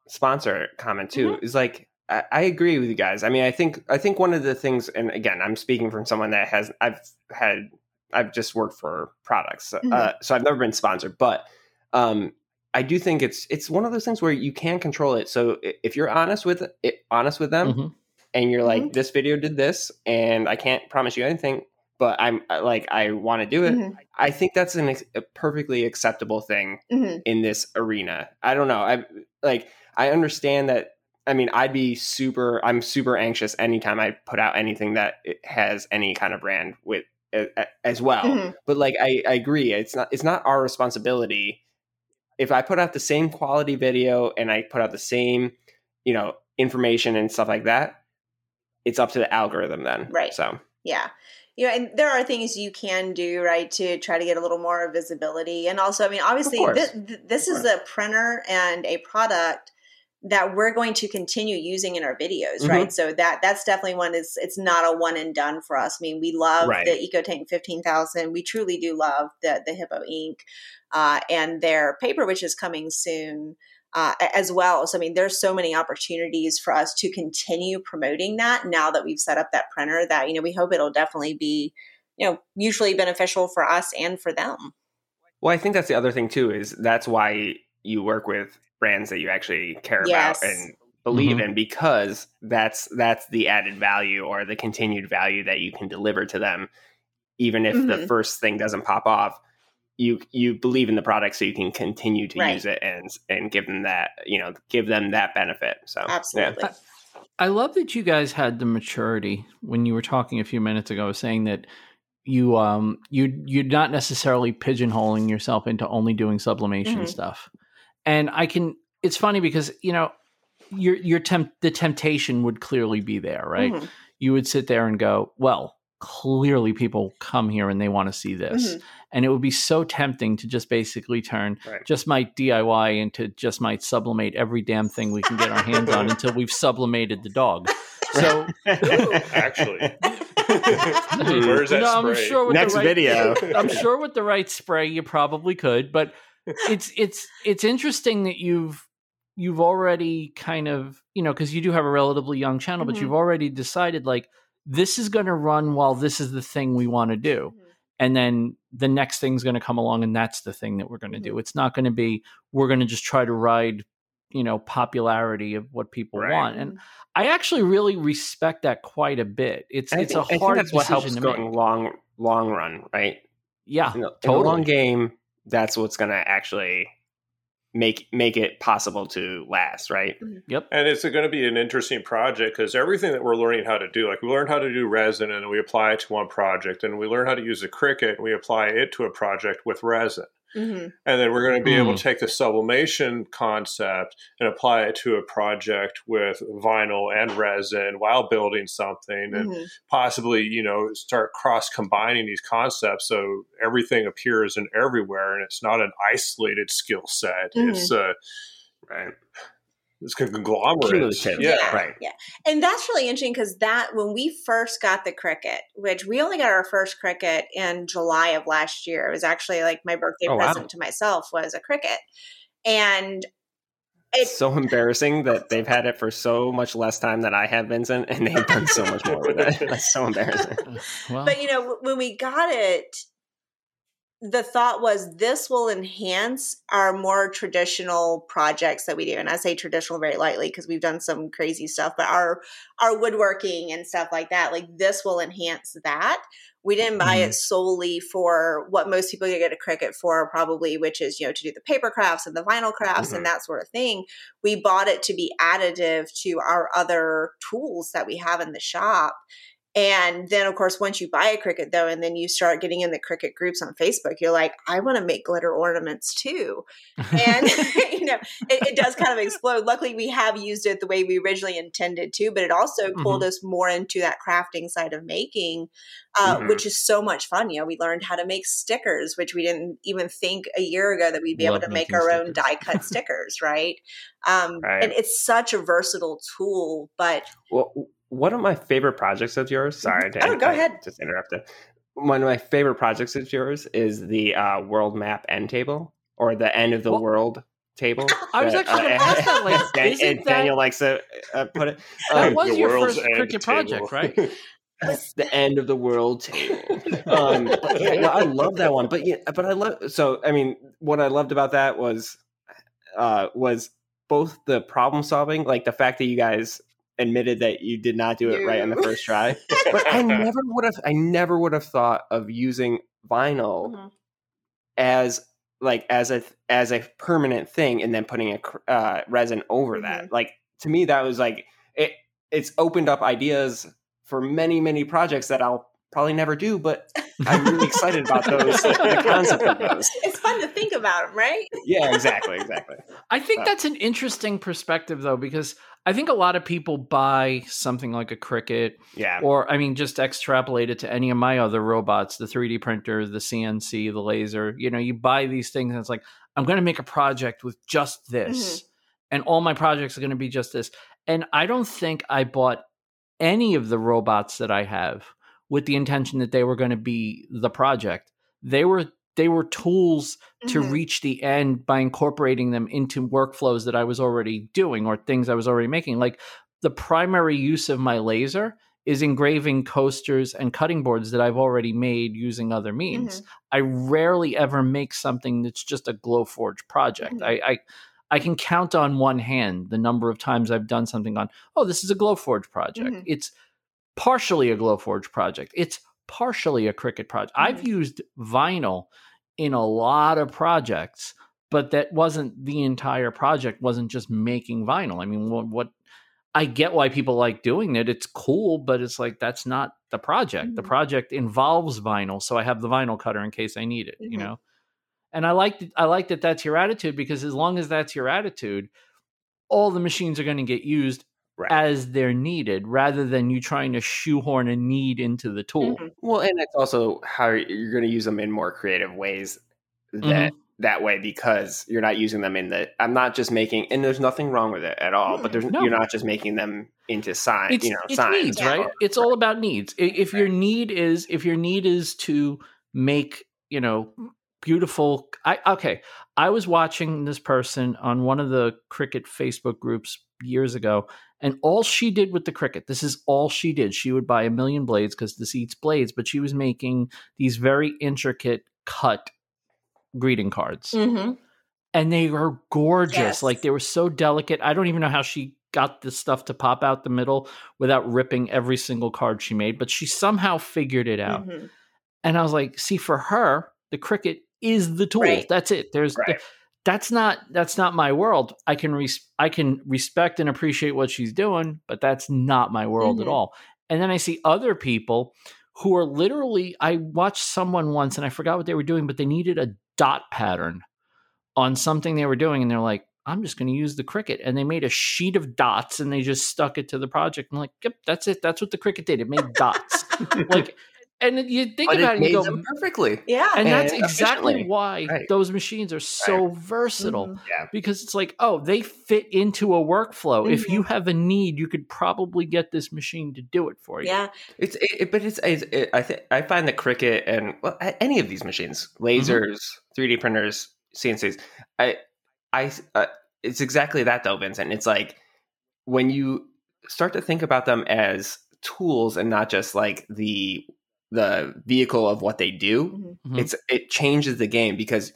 sponsor comment too Mm-hmm. is like I, I agree with you guys. I mean, I think I think one of the things, and again, I'm speaking from someone that has I've had I've just worked for products, uh, Mhm. so I've never been sponsored, but um, I do think it's it's one of those things where you can control it. So if you're honest with it, honest with them, Mhm. And you're like, Mhm. this video did this, and I can't promise you anything, but I'm uh, like, I want to do it. Mhm. I think that's an, ex- a perfectly acceptable thing Mhm. in this arena. I don't know. I like, I understand that. I mean, I'd be super. I'm super anxious anytime I put out anything that has any kind of brand with as well. Mhm. But like, I, I agree. It's not. It's not our responsibility. If I put out the same quality video and I put out the same, you know, information and stuff like that, it's up to the algorithm then. Right. So Yeah. You know, and there are things you can do, right, to try to get a little more visibility. And also, I mean, obviously, this, this is a printer and a product that we're going to continue using in our videos, Mhm. right? So that that's definitely one is it's not a one and done for us. I mean, we love Right. the EcoTank 15,000. We truly do love the the Hippo ink uh, and their paper, which is coming soon uh, as well. So, I mean, there's so many opportunities for us to continue promoting that now that we've set up that printer that, you know, we hope it'll definitely be, you know, mutually beneficial for us and for them. Well, I think that's the other thing too is that's why you work with brands that you actually care Yes. about and believe Mhm. in because that's that's the added value or the continued value that you can deliver to them even if the Mhm. first thing doesn't pop off you you believe in the product so you can continue to Right. use it and and give them that you know give them that benefit so yeah. Absolutely. I love that you guys had the maturity when you were talking a few minutes ago, saying that you um you you're not necessarily pigeonholing yourself into only doing sublimation Mhm. stuff. And I can it's funny because, you know, your your temp the temptation would clearly be there, right? Mhm. You would sit there and go, well, clearly people come here and they want to see this. Mhm. And it would be so tempting to just basically turn Right. just my DIY into just my sublimate every damn thing we can get our hands on until we've sublimated the dog. So Actually, where's that no, spray? I'm sure with Next the right, video. I'm sure with the right spray you probably could, but it's it's it's interesting that you've you've already kind of you know because you do have a relatively young channel, but Mhm. you've already decided like this is going to run while this is the thing we want to do Mhm. and then the next thing's going to come along and that's the thing that we're going to do it's not going to be we're going to just try to ride you know popularity of what people Right. want and i actually really respect that quite a bit it's I it's think, a I hard think that's what helps to going make. long long run right yeah in the, in the long game, that's what's going to actually make make it possible to last, right? Mm-hmm. yep And it's going to be an interesting project because everything that we're learning how to do, like we learn how to do resin and we apply it to one project, and we learn how to use a Cricut and we apply it to a project with resin. Mm-hmm. And then we're going to be able Mm. to take the sublimation concept and apply it to a project with vinyl and resin while building something and Mhm. possibly, you know, start cross combining these concepts so everything appears in everywhere and it's not an isolated skill set. Mhm. It's a Right. It's a conglomerate. Cumulative. Yeah. Yeah. Right. Yeah. And that's really interesting because that when we first got the Cricut, which we only got our first Cricut in July of last year, it was actually like my birthday Oh, wow. present to myself was a Cricut. And It's so embarrassing that they've had it for so much less time than I have, Vincent, and they've done so much more with it. That's so embarrassing. Well, but you know when we got it the thought was this will enhance our more traditional projects that we do. And i say traditional very lightly because we've done some crazy stuff but our our woodworking and stuff like that like this will enhance that. We didn't buy it mm-hmm. solely for what most people get a Cricut for probably which is you know to do the paper crafts and the vinyl crafts and mm-hmm. that sort of thing. We bought it to be additive to our other tools that we have in the shop and then, of course, once you buy a Cricut, though, and then you start getting in the Cricut groups on Facebook, you're like, I want to make glitter ornaments too. And, you know, it, it does kind of explode. Luckily, we have used it the way we originally intended to, but it also pulled us more into that crafting side of making, uh, Mhm. which is so much fun. You know, we learned how to make stickers, which we didn't even think a year ago that we'd be Love able to make our own die cut stickers, right? Um, Right. And it's such a versatile tool, but Well, one of my favorite projects of yours. Sorry, Oh, go I ahead. Just interrupted. One of my favorite projects of yours is the uh, world map end table or the end of the Well, world table. I was that, actually gonna ask that, like, Dan- isn't and that- Daniel likes to uh, put it. That Um, was your first Cricut table. project, right? the end of the world table. Um, yeah, no, I love that one. But yeah, but I love so. I mean, what I loved about that was uh, was both the problem solving, like the fact that you guys admitted that you did not do it right on the first try. But I never would have. I never would have thought of using vinyl Mhm. as like as a as a permanent thing and then putting a uh, resin over that like to me that was like it it's opened up ideas for many many projects that i'll probably never do but i'm really excited about those the concept of those it's fun to think about them, right? yeah exactly exactly I think Uh, that's an interesting perspective, though, because I think a lot of people buy something like a Cricut, yeah or I mean, just extrapolate it to any of my other robots, the 3D printer, the CNC, the laser. You know, you buy these things, and it's like, I'm going to make a project with just this, and all my projects are going to be just this. And I don't think I bought any of the robots that I have with the intention that they were going to be the project. They were they were tools to Mhm. reach the end by incorporating them into workflows that I was already doing or things I was already making. Like the primary use of my laser is engraving coasters and cutting boards that I've already made using other means. I rarely ever make something that's just a Glowforge project. Mhm. I, I I can count on one hand the number of times I've done something on, oh, this is a Glowforge project. Mhm. It's partially a Glowforge project. It's partially a Cricut project. I've used vinyl in a lot of projects, but that wasn't the entire project, wasn't just making vinyl. I mean, what, what I get why people like doing it. It's cool, but it's like that's not the project. The Mhm. project involves vinyl, so I have the vinyl cutter in case I need it, you Mhm. know. And I like I like that that's your attitude because as long as that's your attitude, all the machines are going to get used Right. as they're needed rather than you trying to shoehorn a need into the tool. Mhm. well and it's also how you're going to use them in more creative ways that that way because you're not using them in the i'm not just making and there's nothing wrong with it at all but there's No. you're not just making them into science it's, you know it's science needs, yeah. right? It's all about needs. I- If your need is if your need is to make, you know, beautiful I okay. I was watching this person on one of the Cricut Facebook groups years ago, and all she did with the Cricut, this is all she did. She would buy a million blades because this eats blades, but she was making these very intricate cut greeting cards. Mhm. and they were gorgeous. Yes. Like they were so delicate. I don't even know how she got this stuff to pop out the middle without ripping every single card she made, but she somehow figured it out. Mhm. And I was like, see, for her, the Cricut is the tool. Right. That's it. There's Right. That's not that's not my world. I can res- I can respect and appreciate what she's doing, but that's not my world at Mhm. all. And then I see other people who are literally I watched someone once and I forgot what they were doing, but they needed a dot pattern on something they were doing, and they're like, I'm just going to use the Cricut. And they made a sheet of dots and they just stuck it to the project. I'm like, yep, that's it. That's what the Cricut did. It made dots. like, and you think But about it it, you go, perfectly. Yeah. and that's exactly why Right. those machines are so versatile Mhm. Yeah. because it's like, oh, they fit into a workflow. If Mhm. you have a need, you could probably get this machine to do it for you. Yeah. It's it, it- but it's, it's it, I think I find the Cricut and well any of these machines, lasers, 3D printers, CNCs, I I uh, it's exactly that though, Vincent. It's like when you start to think about them as tools and not just like the the vehicle of what they do, Mhm. Mhm. it's it changes the game because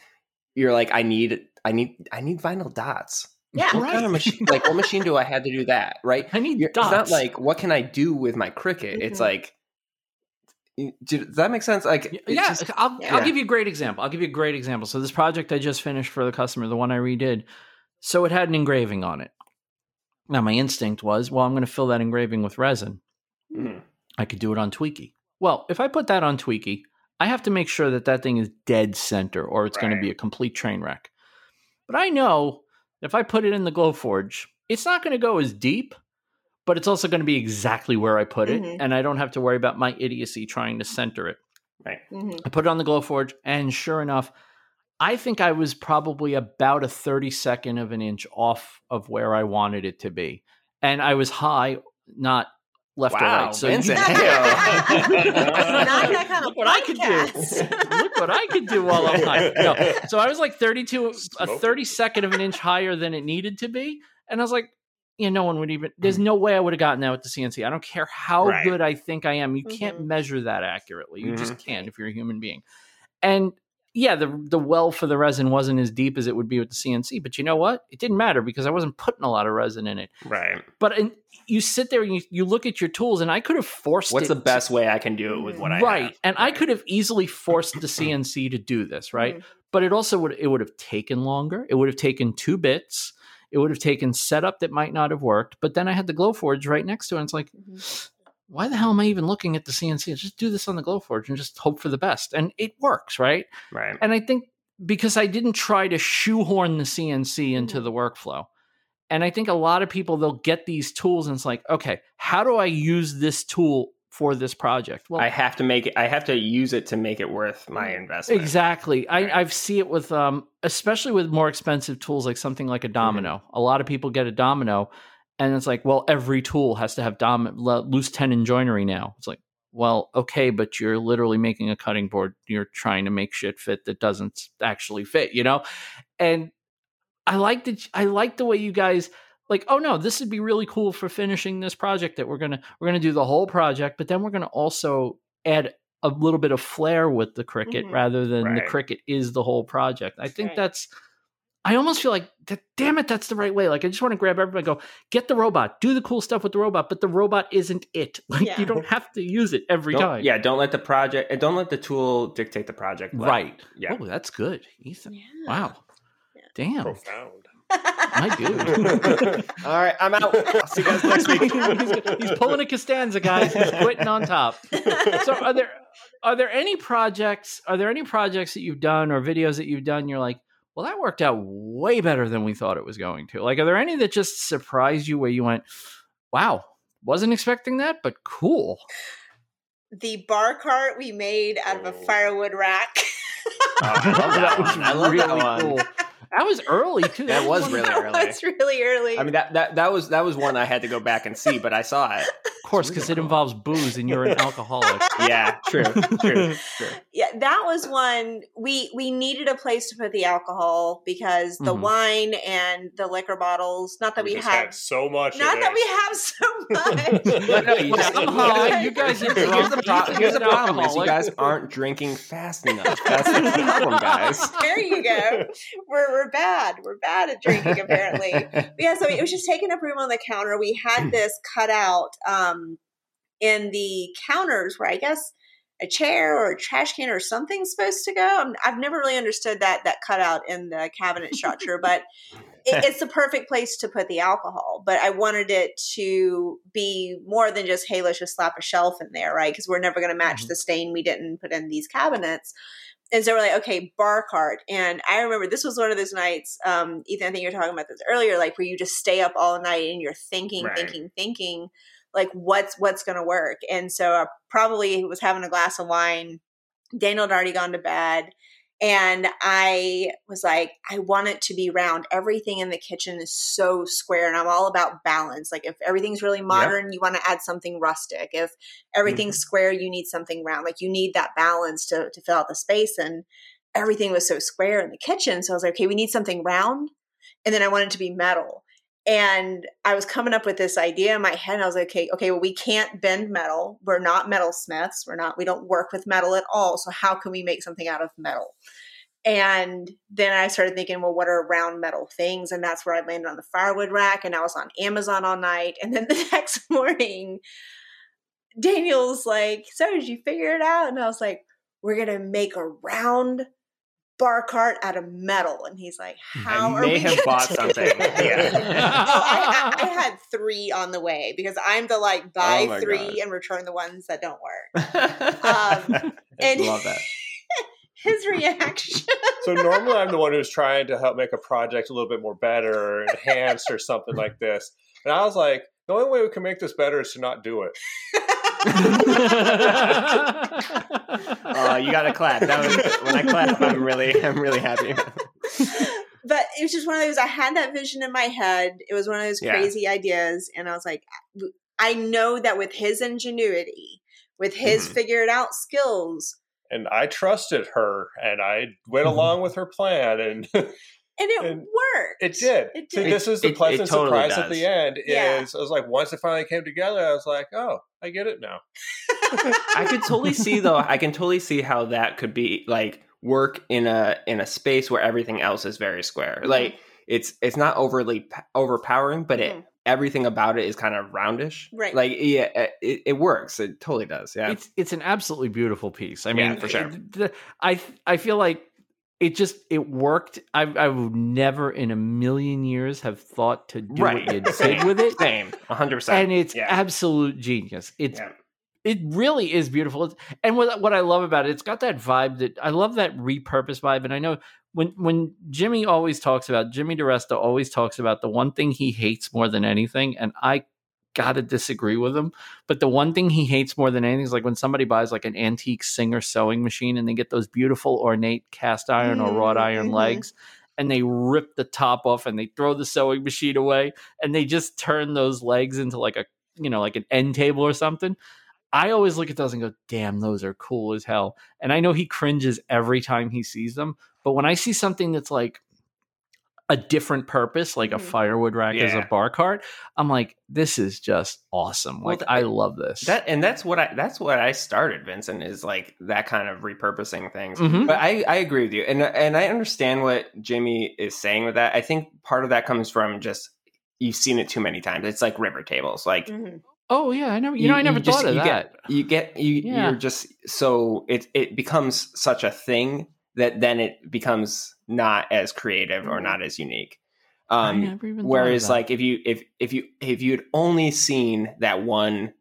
you're like I need I need I need vinyl dots. Yeah. What kind of machine? Like what machine do I have to do that? Right? I need You're- dots. It's not like what can I do with my Cricut. It's Mhm. like, y- does that make sense? Like, Y- yeah, just- I'll, I'll give you a great example. I'll give you a great example. So this project I just finished for the customer, the one I redid, so it had an engraving on it. Now my instinct was, well, I'm going to fill that engraving with resin. Mhm. I could do it on Tweaky. Well, if I put that on Tweaky, I have to make sure that that thing is dead center, or it's going to be a complete train wreck. But I know if I put it in the Glowforge, it's not going to go as deep, but it's also going to be exactly where I put it, Mhm. and I don't have to worry about my idiocy trying to center it. Mhm. I put it on the Glowforge, and sure enough, I think I was probably about a 32nd of an inch off of where I wanted it to be. And I was high, not left or Wow, right. So Vincent. you, Not that kind of look what I could do. look what I could do while I'm high. No. So I was like 32, a 32nd of an inch higher than it needed to be. And I was like, yeah, no one would even, there's no way I would have gotten that with the CNC. I don't care how Right. good I think I am. You can't Mhm. measure that accurately. You Mm-hmm. just can't if you're a human being. And yeah, the the well for the resin wasn't as deep as it would be with the CNC, but you know what? It didn't matter because I wasn't putting a lot of resin in it. right. But and you sit there and you, you look at your tools, and I could have forced What's it the to- best way I can do it with what I have? right, have? and I could have easily forced the CNC to do this, right? Mhm. But it also would it would have taken longer. It would have taken two bits. It would have taken setup that might not have worked. But then I had the Glowforge right next to it. And it's like, Mhm. Why the hell am I even looking at the CNC? Just do this on the Glowforge and just hope for the best. And it works, right? Right. And I think because I didn't try to shoehorn the CNC into Mhm. the workflow. And I think a lot of people they'll get these tools and it's like, okay, how do I use this tool for this project? Well, I have to make it. I have to use it to make it worth my investment. Exactly. Right. I, I see it with um especially with more expensive tools like something like a domino. A lot of people get a domino and it's like, well, every tool has to have dom loose tenon joinery now. It's like, well, okay, but you're literally making a cutting board. You're trying to make shit fit that doesn't actually fit, you know? And I like that I like the way you guys like, oh no, this would be really cool for finishing this project that we're gonna we're gonna do the whole project, but then we're gonna also add a little bit of flair with the Cricut Mhm. rather than the Cricut is the whole project. I think Right. that's I almost feel like damn it, that's the right way. Like I just want to grab everybody and go, get the robot, do the cool stuff with the robot, but the robot isn't it. Like Yeah. you don't have to use it every Don't- time. Yeah. Don't let the project. and Don't let the tool dictate the project. Let- Right. Yeah. Oh, that's good. Ethan. Yeah. Wow. Yeah. Damn. Profound. My dude. All right. I'm out. I'll see you guys next week. he's, he's pulling a Costanza, guys. He's quitting on top. So are there are there any projects are there any projects that you've done or videos that you've done you're like, well, that worked out way better than we thought it was going to? Like, are there any that just surprised you where you went, wow, wasn't expecting that, but cool. the bar cart we made out of a Oh. firewood rack. Oh, I love that one. I love that one. That was early too. That was one- really that early. was really early. I mean that, that that was that was one I had to go back and see, but I saw it. of course, because it involves booze and you're an alcoholic. Yeah, true, true, true. yeah, that was one we we needed a place to put the alcohol because the Mhm. wine and the liquor bottles. Not that we, just have, had so much. not that we have so much. No, no, you just- You guys are Here's drunk. the, pro- here's the problem: is you guys aren't drinking fast enough. That's the problem, guys. there you go. We're we're bad. We're bad at drinking apparently. But yeah, so it was just taking up room on the counter. We had this cut out um, in the counters where I guess a chair or a trash can or something's supposed to go. I'm, I've never really understood that that cutout in the cabinet structure, but it, it's the perfect place to put the alcohol. But I wanted it to be more than just hey, let's just slap a shelf in there, right? Because we're never going to match Mhm. the stain we didn't put in these cabinets. And so we're like, okay, bar cart. And I remember this was one of those nights, um, Ethan, I think you were talking about this earlier, like where you just stay up all night and you're thinking, Right. thinking, thinking, like what's what's gonna work. And so I probably was having a glass of wine. Daniel had already gone to bed. And I was like, I want it to be round. Everything in the kitchen is so square, and I'm all about balance. Like, if everything's really modern, you want to add something rustic. If everything's mm-hmm. square, you need something round. Like, you need that balance to, to fill out the space. And everything was so square in the kitchen. So I was like, okay, we need something round. And then I wanted it to be metal. And I was coming up with this idea in my head. I was like, okay, okay, well, we can't bend metal. We're not metalsmiths. We're not, we don't work with metal at all. So how can we make something out of metal? And then I started thinking, well, what are round metal things? And that's where I landed on the firewood rack. And I was on Amazon all night. And then the next morning, Daniel's like, so did you figure it out? And I was like, we're going to make a round bar cart out of metal. And he's like, how I are we have gonna bought something. Yeah. Oh, I, I, I had three on the way because I'm the like buy Oh three and return the ones that don't work. Um, and Love that. his reaction. So normally I'm the one who's trying to help make a project a little bit more better or enhanced or something like this. And I was like, the only way we can make this better is to not do it. Oh, you got to clap. That was when I clap. I'm really, I'm really happy. but it was just one of those. I had that vision in my head. It was one of those Yeah. crazy ideas, and I was like, I know that with his ingenuity, with his Mhm. figure it out skills, And I trusted her and I went along with her plan and and it And worked. it did. It See, did. this is the It- it pleasant totally surprise does. at the end Yeah. is I was like, once it finally came together, I was like, oh, I get it now. I could totally see though. I can totally see how that could be like work in a in a space where everything else is very square. Mhm. Like it's it's not overly overpowering, but it Mhm. everything about it is kind of roundish. Right. Like yeah, it, it works. It totally does. Yeah. It's it's an absolutely beautiful piece. I Yeah, mean, for sure. it- the- I I feel like it just it worked. I I would never in a million years have thought to do Right. what you did with it. Same. hundred percent. and it's yeah. absolute genius. It's Yeah. it really is beautiful. It's, and what what I love about it, it's got that vibe that I love that repurpose vibe. And I know when when Jimmy always talks about Jimmy DeResta always talks about the one thing he hates more than anything, and I gotta disagree with him. But the one thing he hates more than anything is like when somebody buys like an antique Singer sewing machine and they get those beautiful ornate cast iron or wrought iron Mhm. legs. And they rip the top off and they throw the sewing machine away and they just turn those legs into like a you know like an end table or something. I always look at those and go, damn, those are cool as hell. And I know he cringes every time he sees them. But when I see something that's like a different purpose, like a Mhm. firewood rack as a bar cart, I'm like, this is just awesome. Well, Like, th- I love this. That and that's what I that's what I started, Vincent, is like that kind of repurposing things. Mhm. But I, I agree with you. And and I understand what Jimmy is saying with that. I think part of that comes from just you've seen it too many times. It's like river tables. Like Mhm. oh, yeah. I never, you, know, I never just- thought of you that. Get, you get you Yeah. you're just so it it becomes such a thing that then it becomes not as creative or Mhm. not as unique. Um never even thought of Whereas, like, if you if if you if you'd only seen that one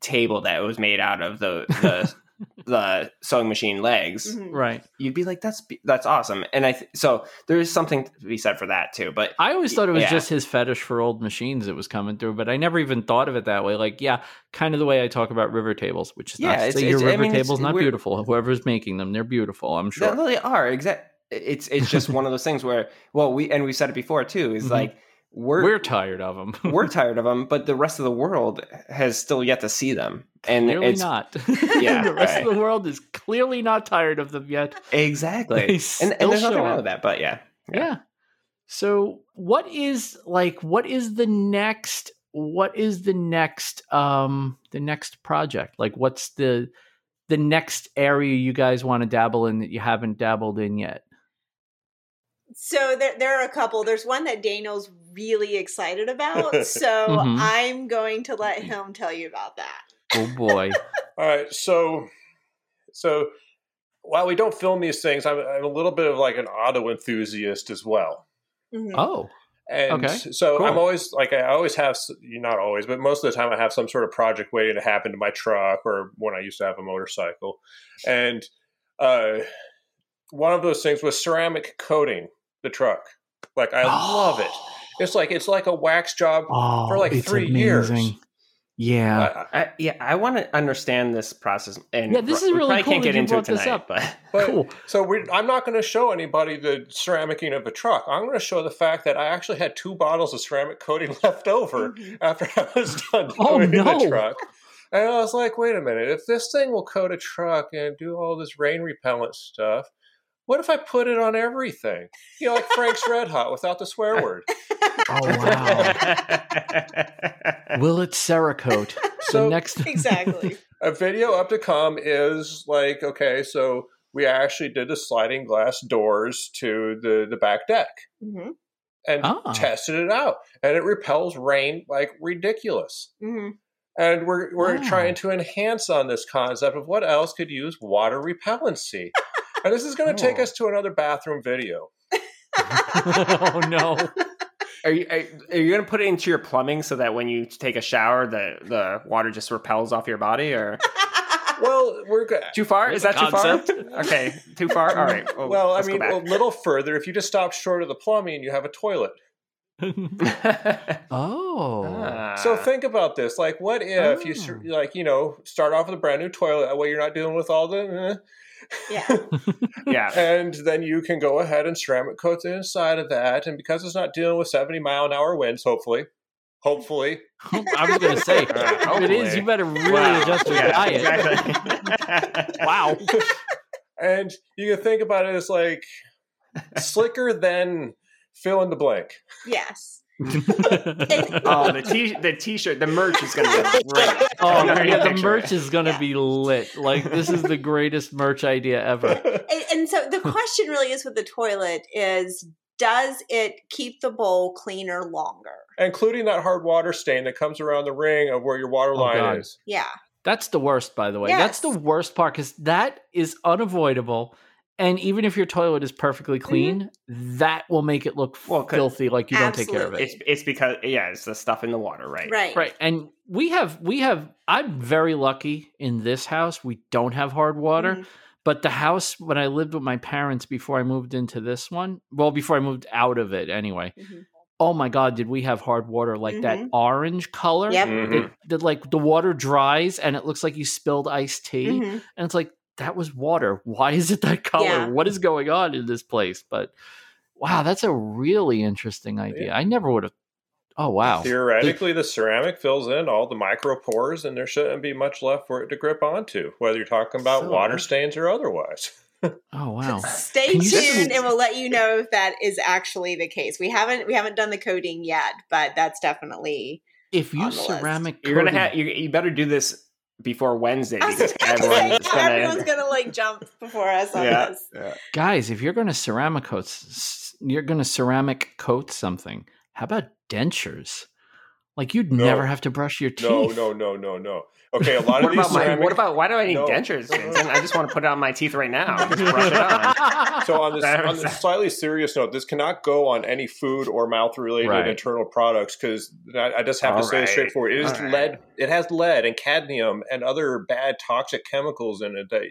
table that was made out of the the the sewing machine legs, Mhm. right. you'd be like, "That's that's awesome." And I th- so there is something to be said for that too. But I always thought it was Yeah. just his fetish for old machines that was coming through, but I never even thought of it that way. Like, yeah, kind of the way I talk about river tables, which is Yeah, not to it's- your it's- I river mean, it's- table's not beautiful. Whoever's making them, they're beautiful. I'm sure. no, they are Exactly. It's it's just one of those things where well, we and we said it before too. Is Mhm. like we're We're tired of them. we're tired of them, but the rest of the world has still yet to see them, and clearly it's not. Yeah, the rest right. of the world is clearly not tired of them yet. exactly. And, and there's nothing show wrong up. with that. But yeah, Yeah. So, what is like? What is the next? What is the next? Um, the next project? Like, what's the the next area you guys want to dabble in that you haven't dabbled in yet? So there, there are a couple. There's one that Daniel's really excited about. So Mhm. I'm going to let him tell you about that. Oh boy. All right, so so while we don't film these things, I'm, I'm a little bit of like an auto enthusiast as well. Mhm. oh, And Okay, so cool. I'm always like I always have not always, but most of the time I have some sort of project waiting to happen to my truck or when I used to have a motorcycle. And uh one of those things was ceramic coating the truck. Like I love it. It's like it's like a wax job. Oh, for like it's three years. Yeah. I- I, yeah, I want to understand this process. And Yeah, this is really probably cool can't that get into it brought this tonight, up. but But cool. so we, I'm not going to show anybody the ceramicing of a truck. I'm going to show the fact that I actually had two bottles of ceramic coating left over Mhm. after I was done Oh, doing no. the truck. And I was like, wait a minute, if this thing will coat a truck and do all this rain repellent stuff, what if I put it on everything? You know, like Frank's Red Hot without the swear word. Oh wow. Will it Cerakote? So the next exactly. a video up to come is like, okay, so we actually did the sliding glass doors to the, the back deck. hmm and Ah. tested it out, and it repels rain like ridiculous. hmm And we're we're Wow. trying to enhance on this concept of what else could use water repellency. And this is going to take Oh. us to another bathroom video. oh no. are you are, are you going to put it into your plumbing so that when you take a shower, the the water just repels off your body, or Well, we're good. too far? Is that too far? Okay, too far. All right. Well, Well, I let's go mean, back. a little further. If you just stop short of the plumbing, you have a toilet. oh. Ah. So think about this: like, what if you Oh. like you know start off with a brand new toilet? That way, you're not dealing with all the. eh, yeah. yeah. and then you can go ahead and ceramic coat the inside of that. And because it's not dealing with 70 mile an hour winds, hopefully, hopefully, I was gonna say, Uh, if it is, you better really Wow. adjust your Yeah, diet. exactly. Wow. and you can think about it as like slicker than fill in the blank. Yes. oh, the t the t-shirt, the merch is going to be great. Oh I'm yeah, the merch it. is gonna be lit. Like this is the greatest merch idea ever. And, and so the question really is with the toilet is does it keep the bowl cleaner longer? Including that hard water stain that comes around the ring of where your water Oh, line God. is. Yeah. That's the worst, by the way. That's the worst part because that is unavoidable. And even if your toilet is perfectly clean, that will make it look Well, 'cause- filthy, like you don't take care of it. It's it's because yeah, it's the stuff in the water, right? Right. Right. And we have we have I'm very lucky in this house. We don't have hard water. Mhm. But the house when I lived with my parents before I moved into this one, well, before I moved out of it anyway. Mhm. Oh my god, did we have hard water like that Mhm. orange color? Yep. Mhm. That, that like the water dries and it looks like you spilled iced tea. And it's like, that was water. Why is it that color? Yeah. What is going on in this place? But wow, that's a really interesting idea. I never would have. Oh wow. Theoretically, the ceramic fills in all the micro pores, and there shouldn't be much left for it to grip onto, whether you're talking about So- water stains or otherwise. Oh wow. Stay tuned just- and we'll let you know if that is actually the case. We haven't we haven't done the coding yet, but that's definitely If you on the list. ceramic, You're gonna have you, you better do this before Wednesday I was because about say, everyone's gonna, everyone's gonna like jump before us on yeah, this. yeah. guys, if you're going to ceramic coat, you're going to ceramic coat something. How about dentures? Like you'd No. never have to brush your teeth. No, no, no, no, no. Okay, a lot What of these about my? What about why do I need No. dentures, Vincent? I just want to put it on my teeth right now. Just brush it on. so on this on this slightly serious note, this cannot go on any food or mouth related Right. internal products because I, I just have All to say it right. straightforward. It is All right. lead. It has lead and cadmium and other bad toxic chemicals in it that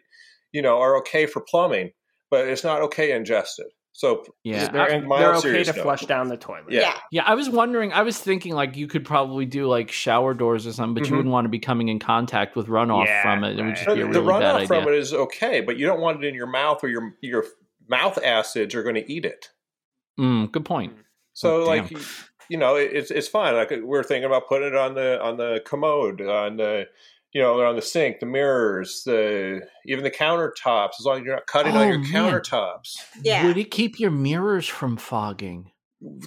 you know are okay for plumbing, but it's not okay ingested. So Yeah, they're, they're okay to note. flush down the toilet. Yeah. Yeah. Yeah, I was wondering. I was thinking like you could probably do like shower doors or something, but you Mhm. wouldn't want to be coming in contact with runoff Yeah, from it. It would just the be a the really bad runoff from it is okay, but you don't want it in your mouth or your your mouth acids are going to eat it. Mm, good point. So Oh, like you- you know, it- it's it's fine. Like we're thinking about putting it on the on the commode, on the you know, on the sink, the mirrors, the even the countertops. As long as you're not cutting on Oh, your man. countertops. Yeah. Would it keep your mirrors from fogging? Oh,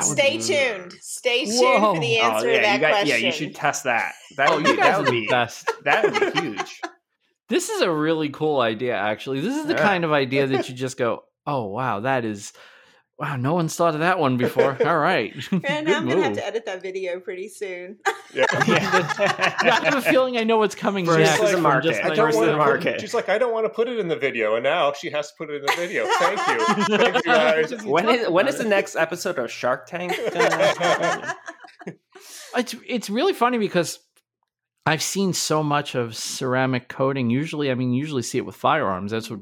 Stay be- tuned. Stay tuned Whoa. for the Oh, answer yeah, to that you got, question. yeah, you should test that. That Oh, would be, that would be best. that would be huge. This is a really cool idea, actually. This is the Yeah. kind of idea that you just go, "Oh wow, that is wow, no one's thought of that one before." All right, And Good I'm gonna have to edit that video pretty soon. Yeah. Yeah, I have a feeling I know what's coming First next. to the market. just I don't First wanna to put- market. She's like, I don't want to put it in the video, and now she has to put it in the video. Thank you, thank you guys. when is when is the next episode of Shark Tank? It's it's really funny because I've seen so much of ceramic coating. Usually, I mean, usually see it with firearms. That's what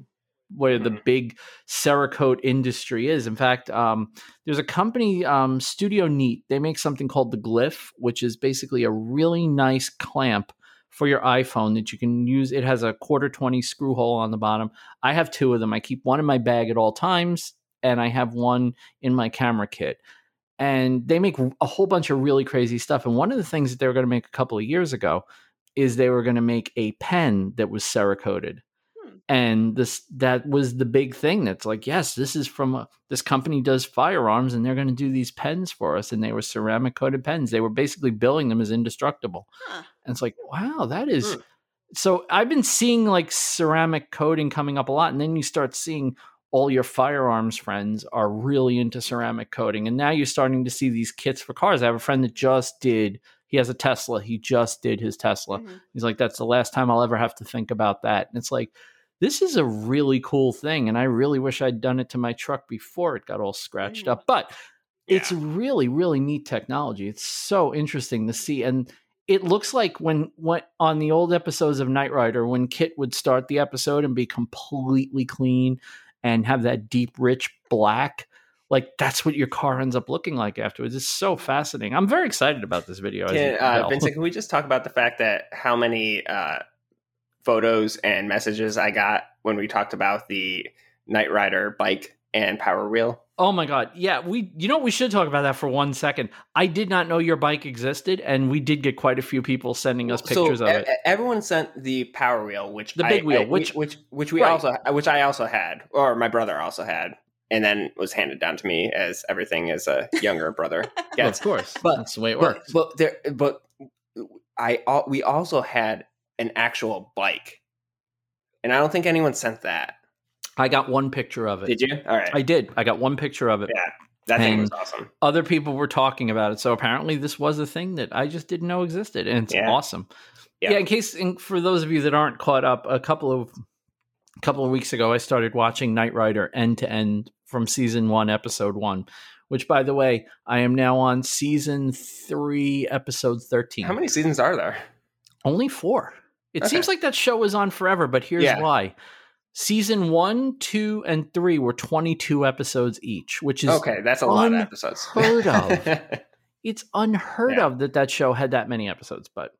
where the Mhm. big Cerakote industry is. In fact, um, there's a company, um, Studio Neat. They make something called the Glyph, which is basically a really nice clamp for your iPhone that you can use. It has a quarter twenty screw hole on the bottom. I have two of them. I keep one in my bag at all times, and I have one in my camera kit. And they make a whole bunch of really crazy stuff. And one of the things that they were going to make a couple of years ago is they were going to make a pen that was Cerakoted. And this that was the big thing. That's like, yes, this is from a, this company does firearms, and they're going to do these pens for us. And they were ceramic coated pens. They were basically billing them as indestructible. Huh. And it's like, wow, that is. Hmm. So I've been seeing like ceramic coating coming up a lot, and then you start seeing all your firearms friends are really into ceramic coating, and now you're starting to see these kits for cars. I have a friend that just did. He has a Tesla. He just did his Tesla. Mhm. He's like, that's the last time I'll ever have to think about that. And it's like, this is a really cool thing, and I really wish I'd done it to my truck before it got all scratched up. But it's really really neat technology it's so interesting to see and it looks like when on the old episodes of Knight Rider when KITT would start the episode and be completely clean and have that deep rich black like that's what your car ends up looking like afterwards it's so fascinating i'm very excited about this video can uh. Vincent, can we just talk about the fact that how many uh, photos and messages I got when we talked about the Knight Rider bike and Power Wheel? oh my god yeah we you know we should talk about that for one second i did not know your bike existed and we did get quite a few people sending us pictures so of it everyone sent the Power Wheel, which The I- big wheel, I- which- which which we Right. also which I also had, or my brother also had, and then was handed down to me as everything as a younger brother Well, gets. of course But- that's the way it but works but there but I we also had an actual bike, and I don't think anyone sent that. i got one picture of it Did you? All right, I did. I got one picture of it. Yeah. that thing was awesome. Other people were talking about it, so apparently this was a thing that I just didn't know existed, and it's Yeah. awesome. Yeah. Yeah. in case in, for those of you that aren't caught up, a couple of a couple of weeks ago, I started watching Knight Rider end to end from season one, episode one. Which, by the way, I am now on season three, episode thirteen. How many seasons are there? Only four. It Okay. seems like that show was on forever, but here's Yeah. why. Season one, two, and three were 22 episodes each, which is Okay, that's a lot of episodes. of. it's unheard Yeah. of that that show had that many episodes. But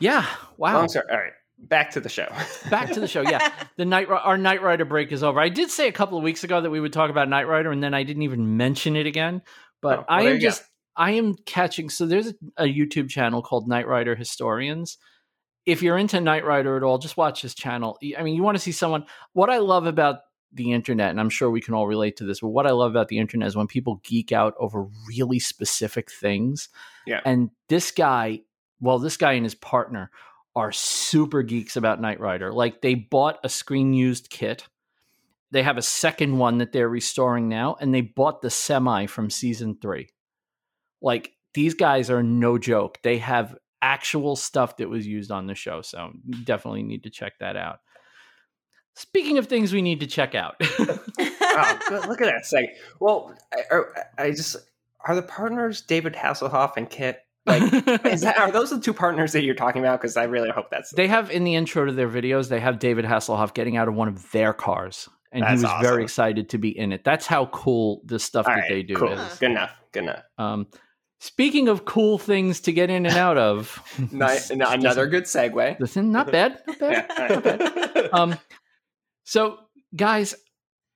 yeah, wow. Long story. All right, back to the show. Back to the show. Yeah, the night our Knight Rider break is over. I did say a couple of weeks ago that we would talk about Knight Rider, and then I didn't even mention it again. But Oh, well, I am you go. just I am catching. So there's a, a YouTube channel called Knight Rider Historians. If you're into Knight Rider at all, just watch this channel. I mean, you want to see someone. What I love about the internet, and I'm sure we can all relate to this, but what I love about the internet is when people geek out over really specific things. Yeah. And this guy, well, this guy and his partner are super geeks about Knight Rider. Like they bought a screen used kit. They have a second one that they're restoring now, and they bought the semi from season three. Like these guys are no joke. They have actual stuff that was used on the show. So definitely need to check that out. Speaking of things we need to check out. oh, good. Look at that seg. Well, I, I- I just are the partners David Hasselhoff and KITT. Like, is that are those the two partners that you're talking about? Because I really hope that's they have in the intro to their videos, they have David Hasselhoff getting out of one of their cars. And That's he was awesome. very excited to be in it. That's how cool the stuff All that right, they do cool. is. Good enough. Good enough. Um, speaking of cool things to get in and out of, Ni- another good segue. Listen, not bad, not bad, Yeah, not bad. Um, so, guys,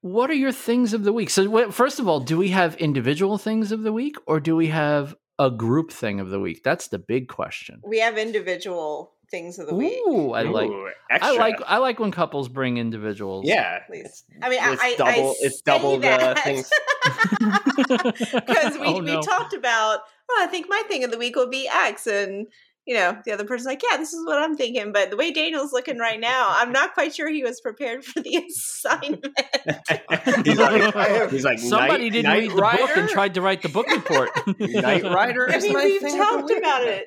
what are your things of the week? So, wh- first of all, do we have individual things of the week, or do we have a group thing of the week? That's the big question. we have individual things of the week. Ooh, I like, Ooh, I like, I like when couples bring individuals. Yeah, Please. I mean, it's I, I, double. I it's say double the things. because we, Oh, no. we talked about. Oh, I think my thing of the week would be X, and you know, the other person's like, "Yeah, this is what I'm thinking." But the way Daniel's looking right now, I'm not quite sure he was prepared for the assignment. he's like, he's like Somebody Knight, didn't Knight read the Rider? book and tried to write the book report. Knight Rider I mean, we've thing of the talked about it.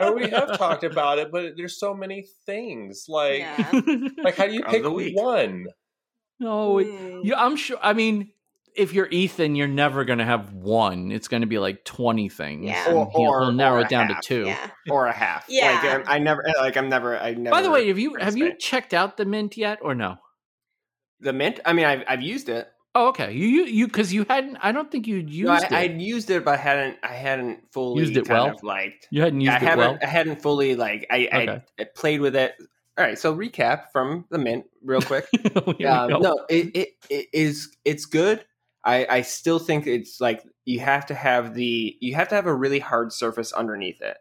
Oh, we have talked about it, but there's so many things. Like, Yeah. like how do you pick the week. one? no, it- Mm. you, I'm sure. I mean, if you're Ethan, you're never going to have one. It's going to be like 20 things. Yeah. and Or- he'll, or- he'll narrow or it down half. to two. Yeah. or a half. Yeah. like I'm, I never, like I'm never, I never. By the way, have you have you checked out the mint yet or no? The mint. I mean, I've I've used it. Oh, okay. You you you because you hadn't. I don't think you'd used No, I, it. I'd used it, but I hadn't. I hadn't fully Used it kind well? of liked. you hadn't used I it haven't. well. I hadn't fully like. I, I, Okay. I played with it. All right. So recap from the mint, real quick. Um, no, it, it it is it's good. I I still think it's like you have to have the you have to have a really hard surface underneath it.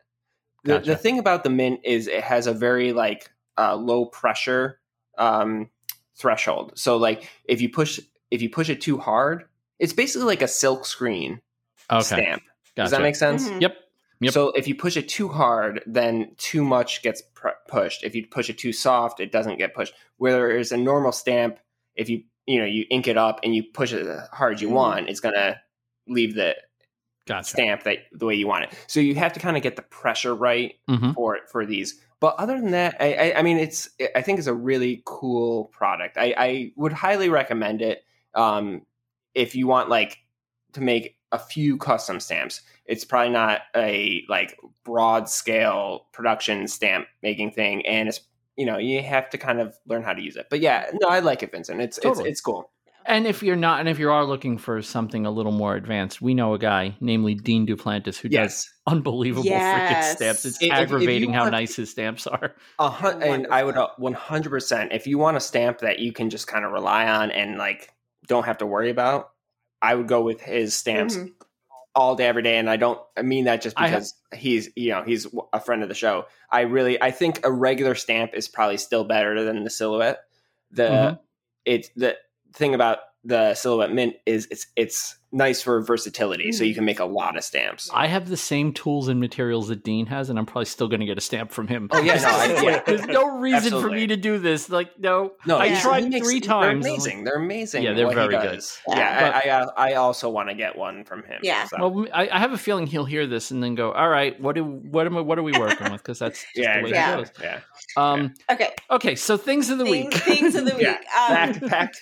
The Gotcha. the thing about the mint is it has a very like uh, low pressure um, threshold. So like if you push if you push it too hard, it's basically like a silk screen Okay. stamp. Does that make sense? Mhm. Yep. Yep. So if you push it too hard, then too much gets pr- pushed. If you push it too soft, it doesn't get pushed. Whereas a normal stamp, if you you know you ink it up and you push it as hard as you Mhm. want, it's gonna leave the Gotcha. stamp that the way you want it. So you have to kind of get the pressure right Mhm. for for these. But other than that, I, I, I mean, it's I think it's a really cool product. I, I would highly recommend it um, if you want like to make a few custom stamps. It's probably not a like broad scale production stamp making thing, and it's you know you have to kind of learn how to use it. But yeah, no, I like it, Vincent. It's Totally. it's it's cool. And if you're not, and if you are looking for something a little more advanced, we know a guy, namely Dean Duplantis, who does Yes, unbelievable freaking stamps. It's If- if- if aggravating how want- nice his stamps are. a hun- They're and I would one hundred percent. If you want a stamp that you can just kind of rely on and like don't have to worry about, I would go with his stamps Mhm. All day, every day. And I don't I mean that just I have- because he's you know he's a friend of the show. I really I think a regular stamp is probably still better than the silhouette. The Mhm. it's the thing about the silhouette mint is it's it's nice for versatility, so you can make a lot of stamps. I have the same tools and materials that Dean has, and I'm probably still going to get a stamp from him. Oh, yeah, no, I- yeah. There's no reason for me to do this. Like, no, No, I Yeah. tried makes- three They're times. amazing. They're amazing. Yeah, they're very good. does. Yeah. Yeah, I, I, I also want to get one from him. Yeah. so. Well, I, I have a feeling he'll hear this and then go, "All right, what do what am I, what are we working with?" Because that's just yeah, the way Yeah. it goes. yeah. Um, Okay. okay, so things of the Thing- week. things of the week. Yeah. Um, Packed, packed.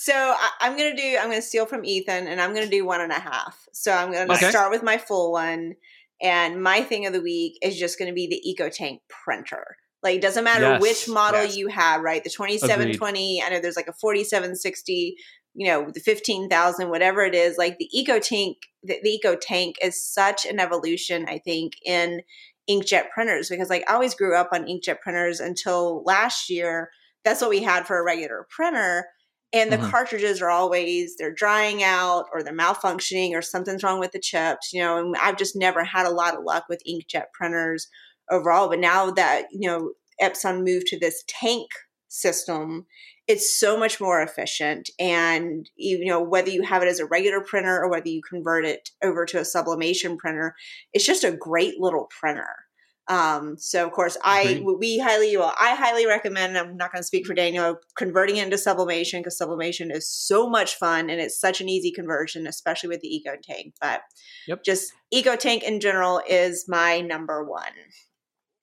So I, I'm gonna do. I'm gonna steal from Ethan, and I'm gonna do one and a half. So I'm gonna Okay. start with my full one, and my thing of the week is just gonna be the EcoTank printer. Like it doesn't matter Yes, which model yes. you have, right? The 2720. I know there's like a 4760. You know, the 15,000, whatever it is. Like the EcoTank, the, the EcoTank is such an evolution. I think in inkjet printers because like I always grew up on inkjet printers until last year. That's what we had for a regular printer and the Mhm. cartridges are always they're drying out or they're malfunctioning or something's wrong with the chips you know and i've just never had a lot of luck with inkjet printers overall but now that you know epson moved to this tank system it's so much more efficient and you know whether you have it as a regular printer or whether you convert it over to a sublimation printer it's just a great little printer um, so of course, I Agreed. we highly well, I highly recommend. I'm not going to speak for Daniel converting it into sublimation because sublimation is so much fun and it's such an easy conversion, especially with the Eco Tank. But Yep. just Eco Tank in general is my number one.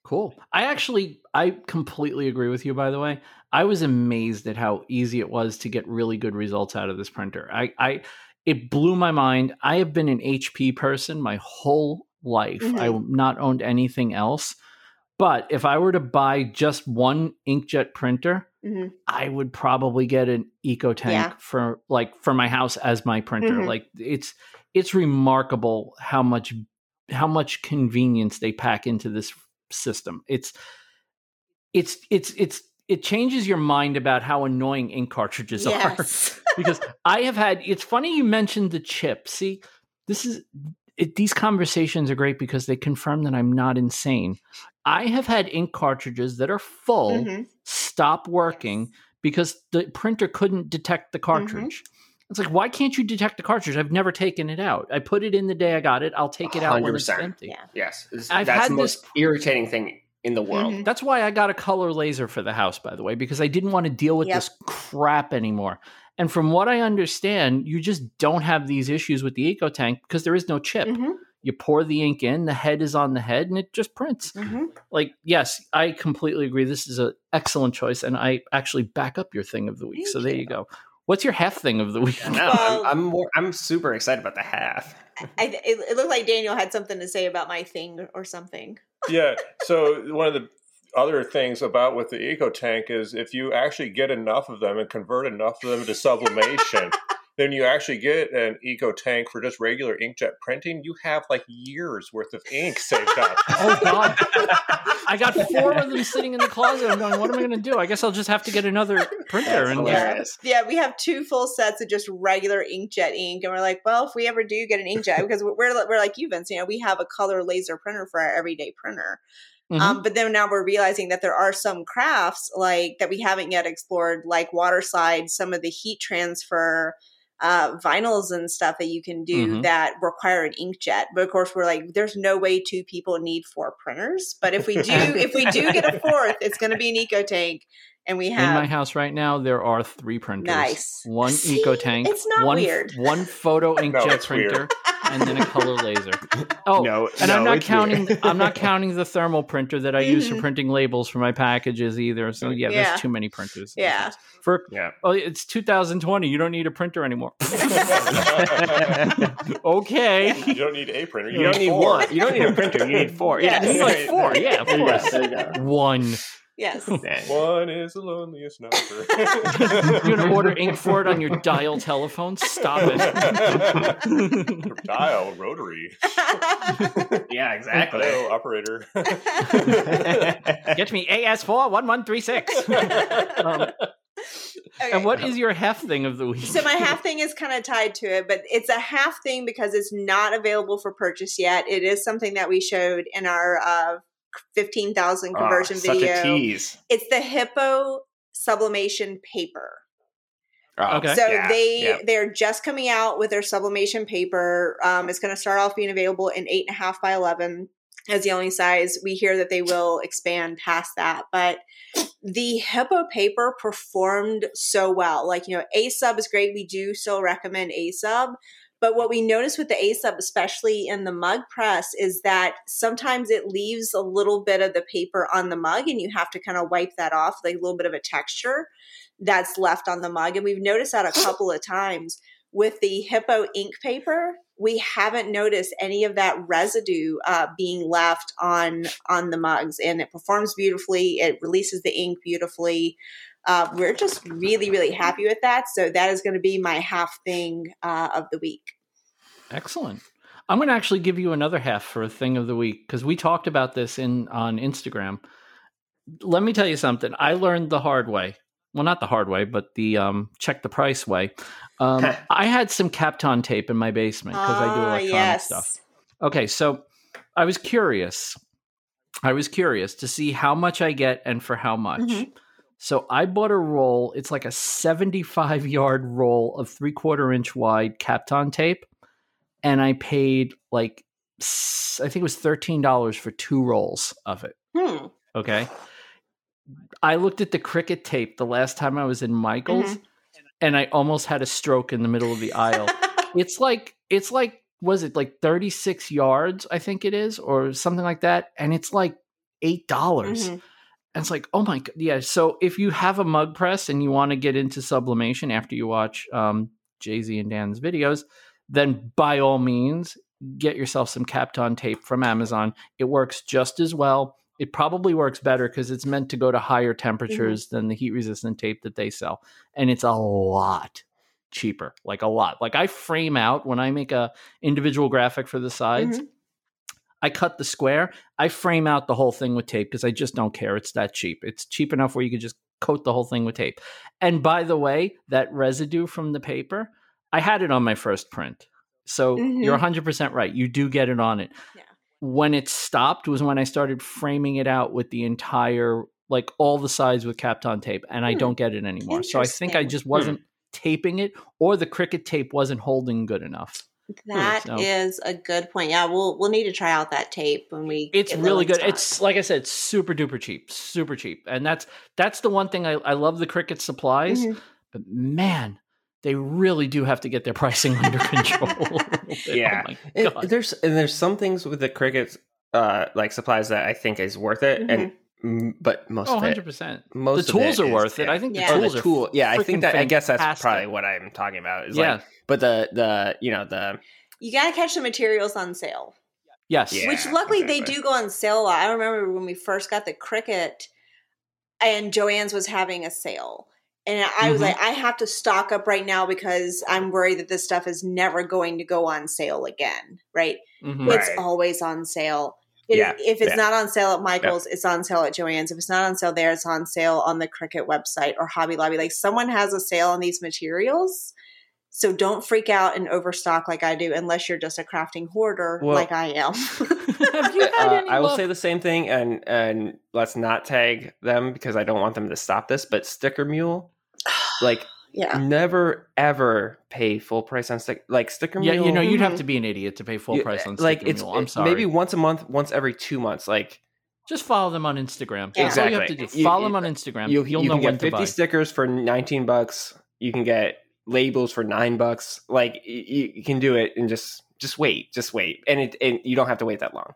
Cool. I actually, I completely agree with you. By the way, I was amazed at how easy it was to get really good results out of this printer. I, I, it blew my mind. I have been an HP person my whole life. Mhm. I've not owned anything else. But if I were to buy just one inkjet printer, Mhm. I would probably get an eco tank Yeah. for like for my house as my printer. Mhm. Like it's it's remarkable how much how much convenience they pack into this system. It's it's it's it's it changes your mind about how annoying ink cartridges are because I have had. It's funny you mentioned the chip. See, this is it, these conversations are great because they confirm that I'm not insane. I have had ink cartridges that are full Mhm. stop working because the printer couldn't detect the cartridge. It's like, why can't you detect the cartridge? I've never taken it out. I put it in the day I got it. I'll take it out when it's 100%. empty. Yeah. Yes, I've that's had the most this- irritating thing in the world. Mhm. That's why I got a color laser for the house, by the way, because I didn't want to deal with Yep. this crap anymore. And from what I understand, you just don't have these issues with the Eco Tank because there is no chip. Mhm. You pour the ink in, the head is on the head, and it just prints. Mhm. Like, yes, I completely agree. This is an excellent choice, and I actually back up your thing of the week. Thank so there you you. go. What's your half thing of the week? No, Well- I'm, I'm more. I'm super excited about the half. I, it, it looked like Daniel had something to say about my thing or something. yeah. So one of the other things about with the eco tank is if you actually get enough of them and convert enough of them to sublimation then you actually get an eco tank for just regular inkjet printing. You have like years worth of ink saved up. Oh god. I got four of them sitting in the closet. I'm going what am i going to do? I guess i'll just have to get another printer and yeah. yeah we have two full sets of just regular inkjet ink and we're like well if we ever do get an inkjet because we're, we're like you vince you know we have a color laser printer for our everyday printer Mm-hmm. Um, but then now we're realizing that there are some crafts like that we haven't yet explored, like water slides, some of the heat transfer uh, vinyls and stuff that you can do mm-hmm. that require an inkjet. But of course, we're like, there's no way two people need four printers. But if we do, if we do get a fourth, it's going to be an eco tank. And we have in my house right now. There are three printers. Nice. One eco tank. It's not one, weird. One photo inkjet no, printer. Weird and then a color laser. Oh, no, and no, I'm not counting. I'm not counting the thermal printer that I mm-hmm. use for mm-hmm. printing labels for my packages either. So yeah, yeah. there's too many printers. Yeah. For yeah. Oh, it's 2020. You don't need a printer anymore. okay. You don't need a printer. You, you don't need four. one. You don't need a printer. You need four. Yeah, you need like four. Yeah, of course. One. Yes. One is the loneliest number. You're gonna order ink for it on your dial telephone? Stop it. dial rotary. yeah, exactly. Hello, operator. Get me AS4 1136. Um, Okay. And what is your half thing of the week? So my half thing is kind of tied to it, but it's a half thing because it's not available for purchase yet. It is something that we showed in our uh, 15,000 ah, conversion oh, video. It's the Hiipoo sublimation paper. Oh, okay. So yeah, they yeah. they're just coming out with their sublimation paper. Um, it's going to start off being available in eight and a half by eleven as the only size. We hear that they will expand past that, but the Hiipoo paper performed so well. Like you know, A sub is great. We do still recommend A sub, but what we notice with the ASUB, especially in the mug press, is that sometimes it leaves a little bit of the paper on the mug and you have to kind of wipe that off, like a little bit of a texture that's left on the mug. And we've noticed that a couple of times with the Hiipoo ink paper. We haven't noticed any of that residue uh, being left on on the mugs, and it performs beautifully. It releases the ink beautifully. Uh, we're just really, really happy with that. So that is going to be my half thing uh, of the week. Excellent. I'm going to actually give you another half for a thing of the week because we talked about this in on Instagram. Let me tell you something. I learned the hard way. Well, not the hard way, but the um, check the price way. Um, I had some Kapton tape in my basement because I do ah, electronic yes. stuff. Okay, so I was curious. I was curious to see how much I get and for how much. Mm-hmm. So I bought a roll. It's like a 75 yard roll of three quarter inch wide Kapton tape. And I paid like, I think it was $13 for two rolls of it. Hmm. Okay. I looked at the Cricut tape the last time I was in Michael's mm-hmm. and I almost had a stroke in the middle of the aisle. it's like, it's like, was it like 36 yards? I think it is, or something like that. And it's like 8. dollars mm-hmm and it's like, oh my god, yeah. So if you have a mug press and you want to get into sublimation after you watch um, Jay Z and Dan's videos, then by all means get yourself some Kapton tape from Amazon. It works just as well. It probably works better because it's meant to go to higher temperatures mm-hmm. than the heat resistant tape that they sell, and it's a lot cheaper, like a lot. Like I frame out when I make a individual graphic for the sides. Mm-hmm. I cut the square. I frame out the whole thing with tape because I just don't care. It's that cheap. It's cheap enough where you could just coat the whole thing with tape. And by the way, that residue from the paper, I had it on my first print. So mm-hmm. you're 100% right. You do get it on it. Yeah. When it stopped was when I started framing it out with the entire, like all the sides with Kapton tape, and I hmm. don't get it anymore. So I think I just hmm. wasn't taping it, or the Cricut tape wasn't holding good enough. That so. is a good point. Yeah, we'll we'll need to try out that tape when we. It's really good. It's like I said, super duper cheap, super cheap, and that's that's the one thing I, I love the Cricut supplies, mm-hmm. but man, they really do have to get their pricing under control. yeah, oh there's and there's some things with the Cricut uh, like supplies that I think is worth it, mm-hmm. and but most oh, 100%. Most the tools are worth it. I think yeah. the tools the tool, Yeah, I think that fantastic. I guess that's probably what I'm talking about. Is yeah. Like, but the the you know the you got to catch the materials on sale. Yes. Yeah, which luckily they exactly. do go on sale a lot. I remember when we first got the Cricut, and Joann's was having a sale, and I was Mhm. like, I have to stock up right now because I'm worried that this stuff is never going to go on sale again. Right? Mhm. Right. It's always on sale. It- Yeah, if it's yeah. not on sale at Michael's, it's on sale at Joann's. If it's not on sale there, it's on sale on the Cricut website or Hobby Lobby. Like someone has a sale on these materials. So don't freak out and overstock like I do unless you're just a crafting hoarder Well- like I am. Have you had Uh, any I will luck? say the same thing, and and let's not tag them because I don't want them to stop this. But Sticker Mule, like, yeah. never ever pay full price on stick. Like Sticker Yeah, Mule, you know, you'd have to be an idiot to pay full you- price on like Sticker it's Mule. I'm sorry. maybe once a month, once every two months. Like just follow them on Instagram. Yeah. That's all you have to Exactly. do. Follow you- them on Instagram. you, You, will you know can when get to fifty buy. stickers for nineteen bucks. You can get labels for nine bucks. Like you, you can do it and just just wait, just wait, and it and you don't have to wait that long.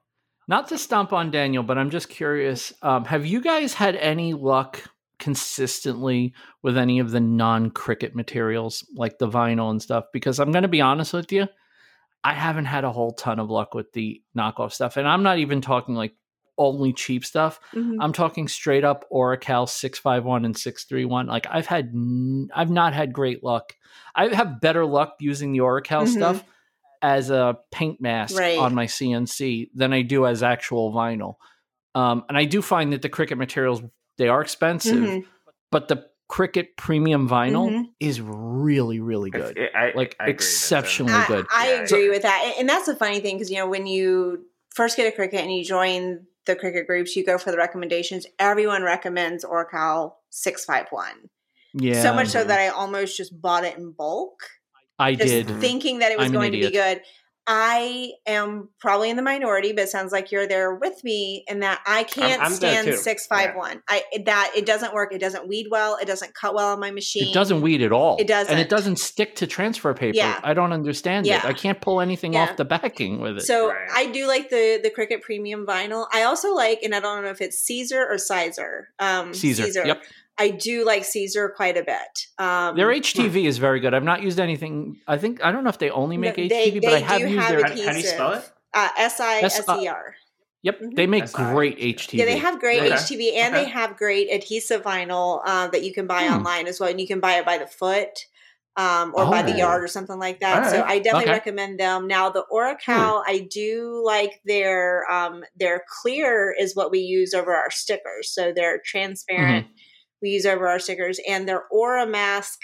Not to stomp on Daniel, but I'm just curious. Um, have you guys had any luck consistently with any of the non Cricut materials, like the vinyl and stuff? Because I'm going to be honest with you, I haven't had a whole ton of luck with the knockoff stuff. And I'm not even talking like only cheap stuff. Mhm. I'm talking straight up Oracal 651 and 631. Like I've had, I've not had great luck. I have better luck using the Oracal Mhm. stuff as a paint mask Right. on my CNC than I do as actual vinyl. Um, and I do find that the Cricut materials they are expensive, Mhm. but the Cricut premium vinyl Mhm. is really, really good. I, Like I agree with that. exceptionally good. I Yeah. agree with that. And that's the funny thing because, you know, when you first get a Cricut and you join the Cricut groups, you go for the recommendations. Everyone recommends Oracal 651. Yeah, so much so that I almost just bought it in bulk. I just did. thinking that it was I'm going to be good. I am probably in the minority, but it sounds like you're there with me in that I can't I'm there stand too. six five one. I that it doesn't work. It doesn't weed well. It doesn't cut well on my machine. It doesn't weed at all. It doesn't. and it doesn't stick to transfer paper. Yeah. I don't understand Yeah. it. I can't pull anything Yeah. off the backing with it. So Right. I do like the the Cricut Premium vinyl. I also like, and I don't know if it's Caesar or Sizer. Um, Caesar. Yep. I do like Caesar quite a bit. Um, Their HTV is very good. I've not used anything. I think I don't know if they only make They- HTV, but they I have used have their. adhesive. How do you spell it? Uh, S I S E R. Yep, Mhm. they make That's great HTV. Yeah, they have great Okay. HTV and Okay. they have great adhesive vinyl uh, that you can buy Hmm. online as well, and you can buy it by the foot. Um, or by the Oh. yard or something like that. All So right. I definitely Okay. recommend them. Now the Oracal, I do like their um, their clear is what we use over our stickers. So they're transparent. Mm-hmm. We use over our stickers, and their Oramask,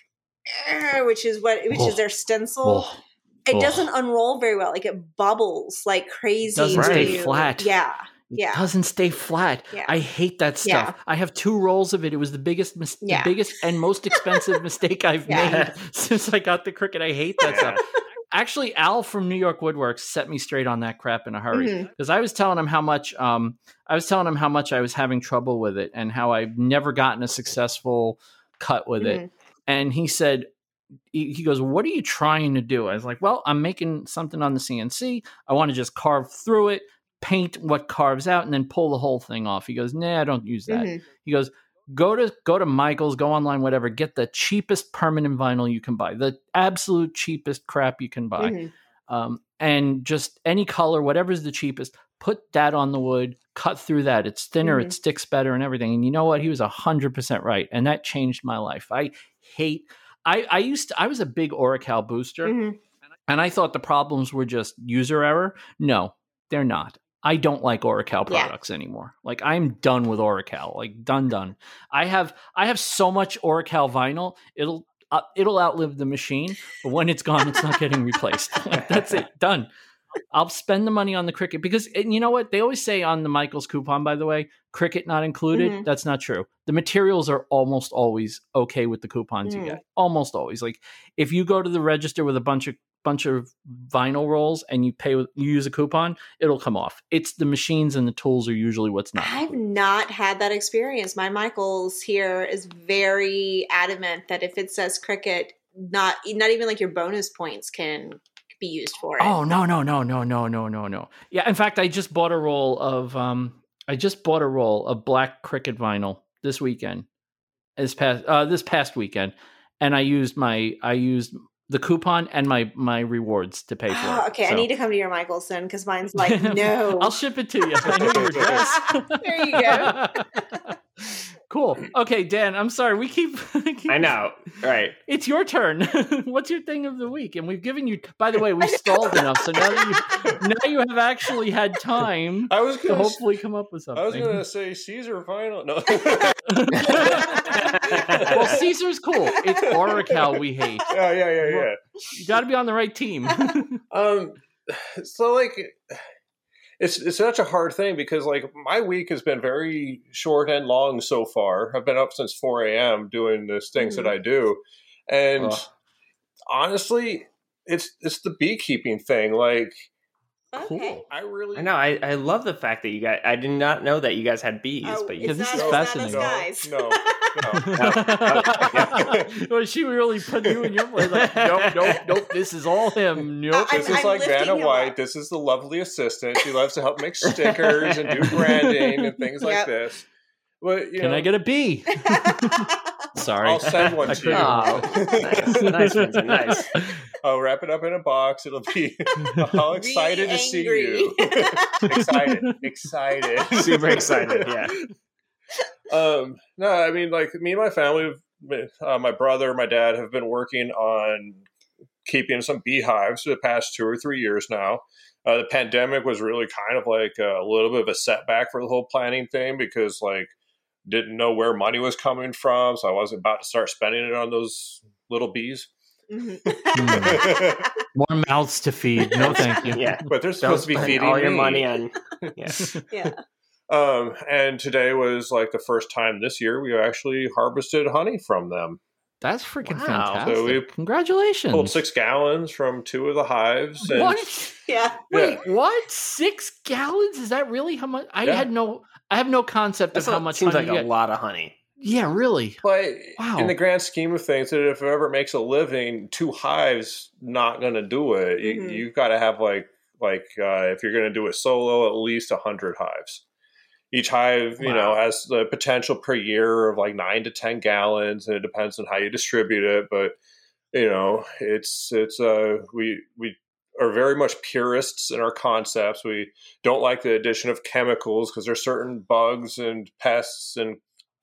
eh, which is what which Oh. is their stencil. Oh, it oh. doesn't unroll very well. Like it bubbles like crazy. doesn't stay you- flat. Yeah, it yeah. doesn't stay flat. Yeah. I hate that Yeah. stuff. I have two rolls of it. It was the biggest, mis- Yeah. the biggest and most expensive mistake I've Yeah. made since I got the Cricut. I hate that Yeah. stuff. Actually, Al from New York Woodworks set me straight on that crap in a hurry because I was telling him how much um, I was telling him how much I was having trouble with it and how I've never gotten a successful cut with it. Mhm. And he said, he goes, "What are you trying to do?" I was like, "Well, I'm making something on the CNC. I want to just carve through it, paint what carves out, and then pull the whole thing off." He goes, "Nah, I don't use that." Mhm. He goes, "Go to go to Michaels, go online, whatever. Get the cheapest permanent vinyl you can buy, the absolute cheapest crap you can buy." Mhm. um, and just any color, whatever's the cheapest, put that on the wood, cut through that. It's thinner, Mhm. it sticks better, and everything. And you know what? He was hundred percent right, and that changed my life. I hate. I I used to, I was a big Oracal booster, Mhm. and I thought the problems were just user error. No, they're not. I don't like Oracal Yeah. products anymore. Like I'm done with Oracal. Like done done. I have I have so much Oracal vinyl. It'll uh, it'll outlive the machine, but when it's gone, it's not getting replaced. Like, that's it. Done. I'll spend the money on the Cricut because and you know what they always say on the Michaels coupon. By the way, Cricut not included. Mhm. That's not true. The materials are almost always okay with the coupons Mm. you get. Almost always. Like if you go to the register with a bunch of bunch of vinyl rolls and you pay with you use a coupon, it'll come off. It's the machines and the tools are usually what's not. I've not had that experience. My Michaels here is very adamant that if it says Cricut, not not even like your bonus points can be used for it. Oh no no no no no no no no. Yeah, in fact, I just bought a roll of um, I just bought a roll of black Cricut vinyl this weekend, this past uh this past weekend, and I used my I used the coupon and my my rewards to pay for Oh, it. okay, I need to come to your Michelson because mine's like no. I'll ship it to you. I know your address. There you go. cool. Okay, Dan. I'm sorry. We keep. keep I know, right? It's your turn. What's your thing of the week? And we've given you. By the way, we stalled enough, so now you now you have actually had time I was to gonna. hopefully come up with something. I was gonna say Caesar final. No. well, Caesar's cool. It's Oracal we hate. yeah, yeah, yeah, yeah. You got to be on the right team. Um, so like, it's it's such a hard thing because like my week has been very short and long so far. I've been up since four a.m. doing the things that I do, and Ugh. honestly, it's it's the beekeeping thing. Like, okay. I really I know. I, I love the fact that you guys. I did not know that you guys had bees, Oh, but it's you. Yeah, this not, is it's fascinating. No, us guys. No, no, Was she really put you in your place? Like, nope, nope, nope. This is all him. Nope. I- This I'm- is I'm like lifting Vanna White. up. This is the lovely assistant. She loves to help make stickers and do branding and things like this. But you Can know, I get a B? Sorry. I'll send one to you. Oh, nice, nice, Vincent, nice. I'll wrap it up in a box. It'll be all excited to see you. excited, excited, Super excited. Yeah. Um, no, I mean, like me and my family, uh, my brother, my dad have been working on keeping some beehives for the past two or three years now. Uh, the pandemic was really kind of like a little bit of a setback for the whole planning thing because, like, didn't know where money was coming from, so I wasn't about to start spending it on those little bees. Mhm. More mouths to feed. No, thank you. Yeah. But they're Don't supposed to be feeding all your me. money on. Yeah. yeah. Um, and today was like the first time this year we actually harvested honey from them. That's freaking Wow. fantastic. So we Congratulations. Pulled six gallons from two of the hives. And What? Yeah. Wait, what? Six gallons? Is that really how much? I Yeah. had no. I have no concept That's of how a- much seems honey like you a get. lot of honey. Yeah, really. But Wow. in the grand scheme of things, if it ever makes a living, two hives not going to do it. You, Mhm. you've got to have like like uh, if you're going to do it solo, at least a hundred hives. Each hive, you know, has the potential per year of like nine to ten gallons, and it depends on how you distribute it. But you know, it's it's uh we we are very much purists in our concepts. We don't like the addition of chemicals because there's certain bugs and pests and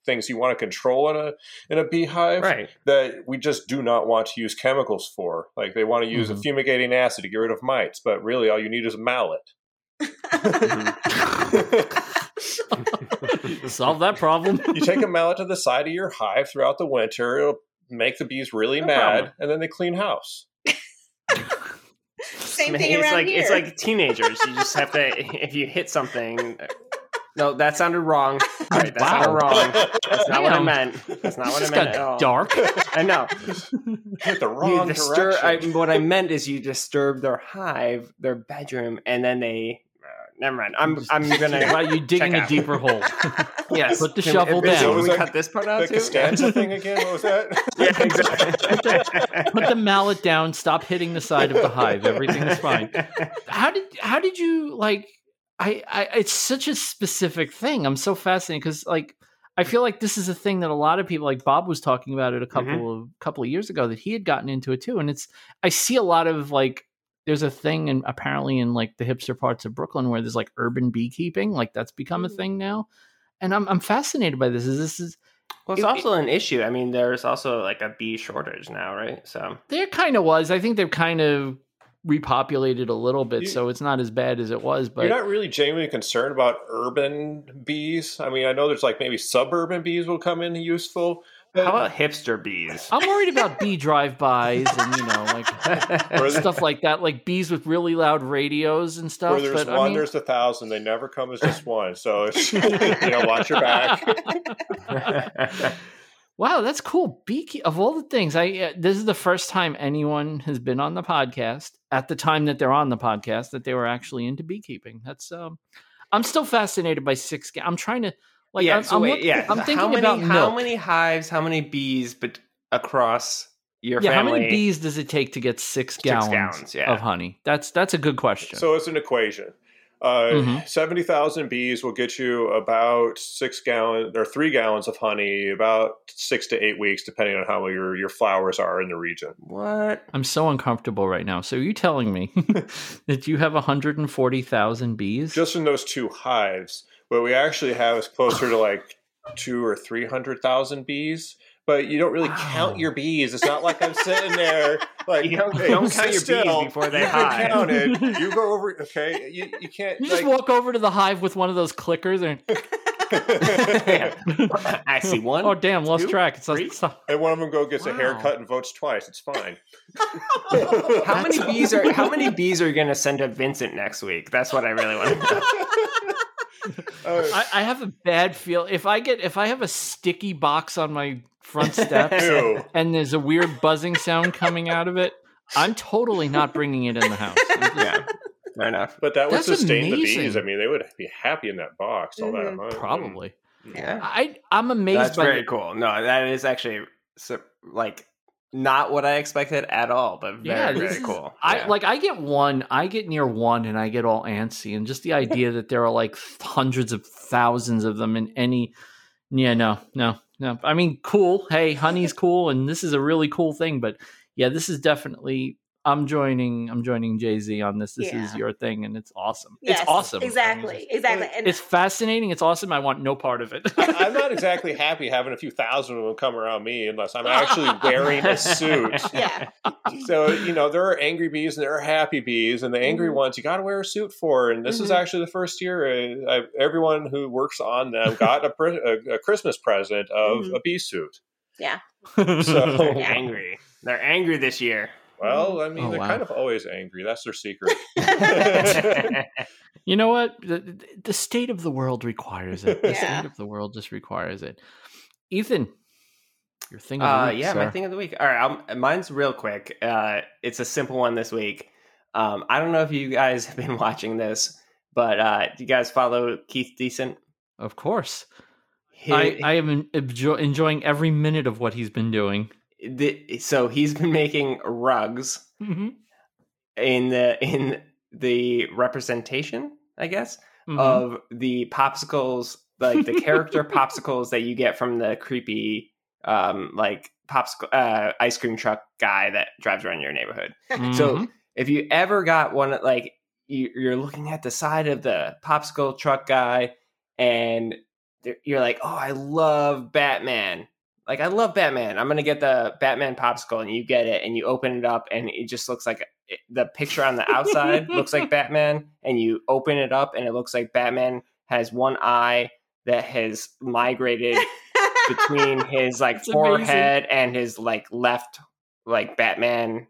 things you want to control in a in a beehive Right. that we just do not want to use chemicals for. Like they want to use a Mhm. fumigating acid to get rid of mites, but really all you need is a mallet. Solve that problem. you take a mallet to the side of your hive throughout the winter, it'll make the bees really No mad, problem. and then they clean house. Same thing it's around like here. it's like teenagers. You just have to if you hit something. Uh, no, that sounded wrong. All right, that Wow. sounded wrong. That's not what I meant. That's not This what I just meant at all. dark. I know. Hit the You wrong disturb. I, direction. what I meant is you disturb their hive, their bedroom, and then they. Never mind. I'm I'm gonna. Wow, you digging check a out. deeper hole. Yes. Put the Can- shovel Vincent, down. Can we that cut this part out the too? Costanza thing again? What was that? Yeah, exactly. Put the mallet down. Stop hitting the side of the hive. Everything's fine. How did how did you like? I, I it's such a specific thing. I'm so fascinated because like I feel like this is a thing that a lot of people like Bob was talking about it a mm-hmm. couple of couple of years ago that he had gotten into it too. And it's I see a lot of like there's a thing and apparently in like the hipster parts of Brooklyn where there's like urban beekeeping, like that's become a Mhm. thing now. And I'm I'm fascinated by this. Is this is Well, it's It- also an issue. I mean, there's also like a bee shortage now, right? So there kind of was. I think they've kind of repopulated a little bit, You- so it's not as bad as it was. But You're not really genuinely concerned about urban bees. I mean, I know there's like maybe suburban bees will come in useful. How about hipster bees? I'm worried about bee drive-bys and you know like stuff like that, like bees with really loud radios and stuff. Where there's but one, I mean, there's a thousand. They never come as just one. So you know, watch your back. wow, that's cool. Beekeep of all the things, I uh, this is the first time anyone has been on the podcast at the time that they're on the podcast that they were actually into beekeeping. That's um, I'm still fascinated by six. ga- I'm trying to like yeah, I'm, so I'm, wait, look- yeah. I'm thinking how many, about how milk. many hives, how many bees, but across your yeah, family? how many bees does it take to get six, Six gallons, gallons, yeah. of honey? That's that's a good question. So it's an equation. Uh, Mhm. Seventy thousand bees will get you about six gallons or three gallons of honey, about six to eight weeks, depending on how your your flowers are in the region. What? I'm so uncomfortable right now. So you telling me that you have 140,000 bees? Just in those two hives, what we actually have is closer to like two or three hundred thousand bees. But you don't really Wow. count your bees. It's not like I'm sitting there like You don't- "Hey, don't sit count your bees before they You've hive." been counted. You go over. Okay, you, you can't. you just like, walk over to the hive with one of those clickers and I see one. oh damn, lost two, track. It's, three. it's, and one of them go gets a haircut and votes twice. It's fine. How many bees are how many bees are you going to send to Vincent next week? That's what I really want to know. Uh, I, I have a bad feel if I get if I have a sticky box on my front steps ew. and there's a weird buzzing sound coming out of it, I'm totally not bringing it in the house. Just- yeah, fair enough. But that would That's sustain the bees. I mean, they would be happy in that box all Mhm. that time. Probably. Yeah, I I'm amazed that's by very the- cool. No, that is actually so, like not what I expected at all, but very yeah, very is- cool. I Yeah. like I get one, I get near one and I get all antsy and just the idea that there are like hundreds of thousands of them in any yeah, no, no, no. I mean, cool. Hey, honey's cool and this is a really cool thing, but yeah, this is definitely I'm joining I'm joining Jay-Z on this. This is your thing and it's awesome. Yes, it's awesome. Exactly. Exactly. And It's fascinating, it's awesome. I want no part of it. I- I'm not exactly happy having a few thousand of them come around me unless I'm actually wearing a suit. yeah. So, you know, there are angry bees and there are happy bees, and the angry Mhm. ones you got to wear a suit for. And this is Mhm. actually the first year uh, I, everyone who works on them got a, pre- a, a Christmas present of Mhm. a bee suit. Yeah. They're So, Yeah. angry. They're angry this year. Well, I mean, Oh, they're wow. kind of always angry. That's their secret. You know what? The, the state of the world requires it. The Yeah. state of the world just requires it. Ethan, your thing of the Uh, week, yeah, my sir. thing of the week. All right, um, mine's real quick. Uh, it's a simple one this week. Um, I don't know if you guys have been watching this, but uh, do you guys follow Keith Decent? Of course. He- I, I am enjo- enjoying every minute of what he's been doing. The, so he's been making rugs in the in the representation, I guess, Mhm. of the popsicles, like the character popsicles that you get from the creepy, um, like popsicle uh, ice cream truck guy that drives around your neighborhood. So Mhm. if you ever got one, like you, you're looking at the side of the popsicle truck guy, and you're like, "Oh, I love Batman." Like I love Batman. I'm gonna get the Batman popsicle, and you get it, and you open it up, and it just looks like it, the picture on the outside looks like Batman, and you open it up, and it looks like Batman has one eye that has migrated between his like That's amazing. forehead and his like left like Batman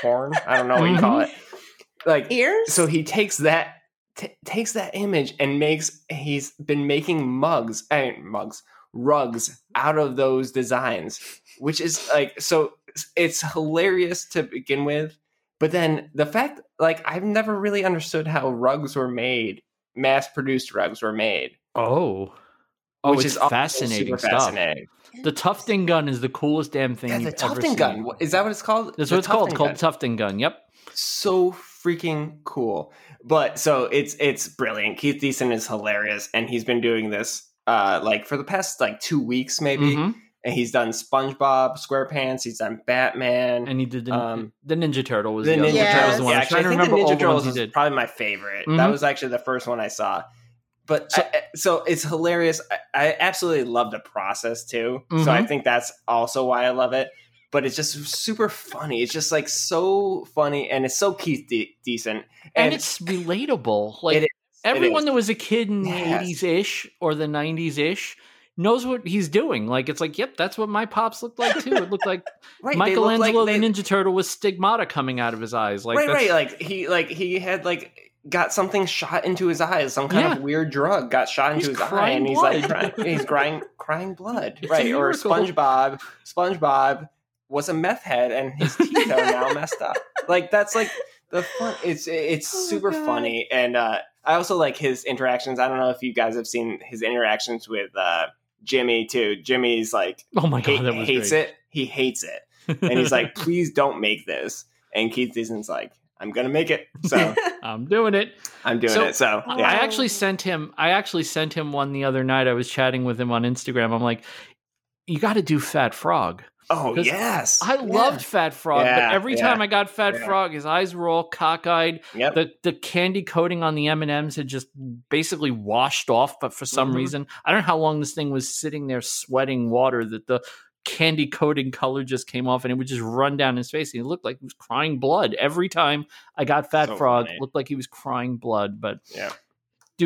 horn. I don't know what you call mm-hmm. it. Like Ears? so he takes that t- takes that image and makes he's been making mugs and mugs rugs out of those designs which is like so it's hilarious to begin with but then the fact like i've never really understood how rugs were made mass produced rugs were made Oh. Oh, which it's is fascinating stuff. fascinating. The Tufting gun is the coolest damn thing yeah you've the ever tufting gun Is that what it's called That's The what it's called. It's called. Tufting gun. Yep. so freaking cool. But so it's it's brilliant. Keith Decent is hilarious, and he's been doing this uh like for the past like two weeks maybe. Mhm. And he's done SpongeBob SquarePants. He's done Batman. And he did the, Um, the Ninja Turtle was the the, Ninja. Was the one. Yeah, I actually, I think the Ninja Turtles is probably my favorite. Mhm. That was actually the first one I saw. But So- I- so it's hilarious. I, I absolutely love the process too. So I Mhm. think that's also why I love it. But it's just super funny. It's just like so funny, and it's so Keith De- decent. and, it's relatable. Like It. Everyone that was a kid in Yes. the eighties ish or the nineties ish knows what he's doing. Like it's like, yep, that's what my pops looked like too. It looked like right, Michelangelo like the Ninja Turtle with stigmata coming out of his eyes. Like right, right. Like he, like he had like got something shot into his eyes. Some kind Yeah. of weird drug got shot into He's his eye, and he's like, crying, he's crying, crying blood. It's right, or. SpongeBob. SpongeBob was a meth head, and his teeth are now messed up. Like that's like the fun. It's it's Oh super funny, and uh, I also like his interactions. I don't know if you guys have seen his interactions with uh, Jimmy too. Jimmy's like Oh my god, hate- that was hates great. it. He hates it and he's like, "Please don't make this." And Keith Decent's like, "I'm gonna make it." So I'm doing it. I'm doing So, it. So I actually sent him. I actually sent him one the other night. I was chatting with him on Instagram. I'm like, you got to do Fat Frog. Oh yes, I Yeah. loved Fat Frog, Yeah, but every yeah, time I got Fat. Frog, his eyes were all cockeyed. Yep. The the candy coating on the M and M's had just basically washed off. But for some Mhm. reason, I don't know how long this thing was sitting there sweating water that the candy coating color just came off and it would just run down his face. And he looked like he was crying blood every time I got Fat So Frog. funny. Looked like he was crying blood. But Yeah.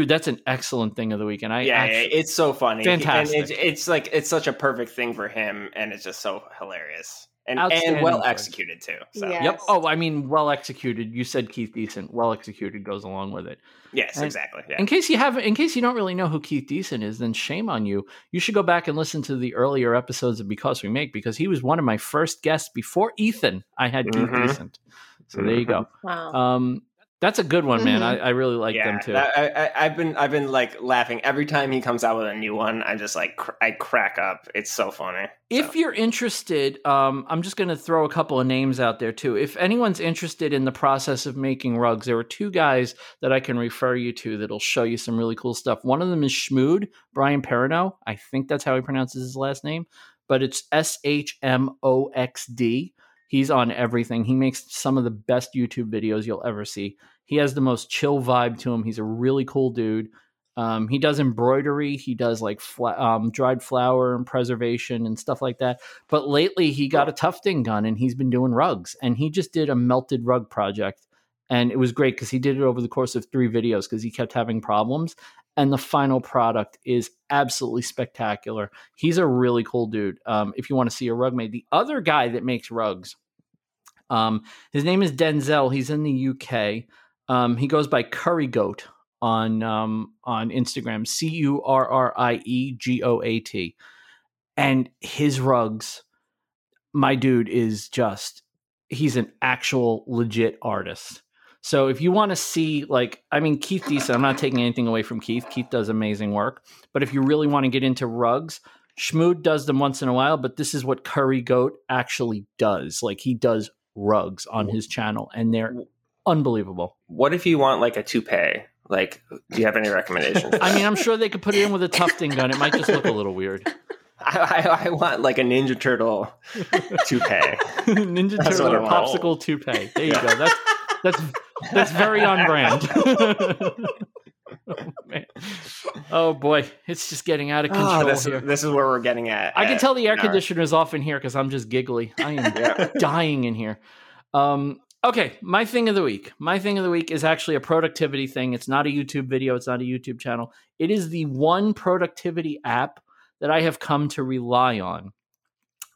Dude, that's an excellent thing of the week. And I yeah, actu- it's so funny. Fantastic. And it's, it's like it's such a perfect thing for him, and it's just so hilarious and and well executed too. So Yeah. Yep. Oh, I mean, well executed. You said Keith Decent. Well executed goes along with it. yes, And- exactly. Yeah. In case you haven't, in case you don't really know who Keith Decent is, then shame on you. You should go back and listen to the earlier episodes of Because We Make because he was one of my first guests before Ethan. I had Keith Mhm. Decent. So there you go. Wow. Um, that's a good one, man. Mhm. I, I really like them too. that- I, I, I've been I've been like laughing every time he comes out with a new one. I just like cr- I crack up. It's so funny. If So, you're interested, um, I'm just going to throw a couple of names out there too. If anyone's interested in the process of making rugs, there are two guys that I can refer you to that'll show you some really cool stuff. One of them is Schmood, Brian Perino. I think that's how he pronounces his last name, but it's S H M O X D. He's on everything. He makes some of the best YouTube videos you'll ever see. He has the most chill vibe to him. He's a really cool dude. Um, he does embroidery. He does like fla- um, dried flower and preservation and stuff like that. But lately, he got a tufting gun and he's been doing rugs. And he just did a melted rug project, and it was great because he did it over the course of three videos because he kept having problems. And the final product is absolutely spectacular. He's a really cool dude. Um, if you want to see a rug made, the other guy that makes rugs, um, his name is Denzel. He's in the UK. Um, he goes by Currie Goat on um, on Instagram. C U R R I E G O A T. And his rugs, my dude is just he's an actual legit artist. So if you want to see like I mean Keith Decent, I'm not taking anything away from Keith. Keith does amazing work. But if you really want to get into rugs, Schmood does them once in a while, but this is what Currie Goat actually does. Like he does rugs on his channel and they're unbelievable. what if you want like a toupee? Like, do you have any recommendations? I mean, I'm sure they could put it in with a tufting gun. It might just look a little weird. I, I, I want like a Ninja Turtle toupee. Ninja Turtle or popsicle toupee. There you Yeah. go. That's that's that's very on brand. oh, man. Oh, boy, it's just getting out of control Oh, this, here. this is where we're getting at. I can tell the air conditioner is off in here because I'm just giggly. I am Yeah. dying in here. Um, okay, my thing of the week. My thing of the week is actually a productivity thing. It's not a YouTube video. It's not a YouTube channel. It is the one productivity app that I have come to rely on.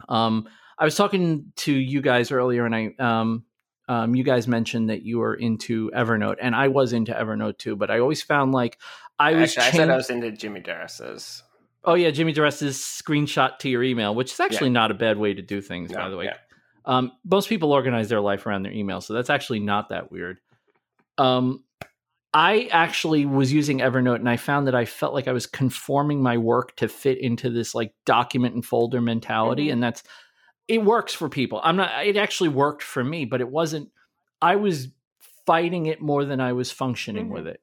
Um, I was talking to you guys earlier, and I um, um, you guys mentioned that you were into Evernote, and I was into Evernote too. But I always found like I was. Actually, I said I was into Jimmy DeResta's. Oh yeah, Jimmy DeResta's screenshot to your email, which is actually not a bad way to do things, by the way. yeah. Um, most people organize their life around their email, so that's actually not that weird. Um, I actually was using Evernote, and I found that I felt like I was conforming my work to fit into this like document and folder mentality, Mhm. and that's it works for people. I'm not. It actually worked for me, but it wasn't. I was fighting it more than I was functioning Mhm. with it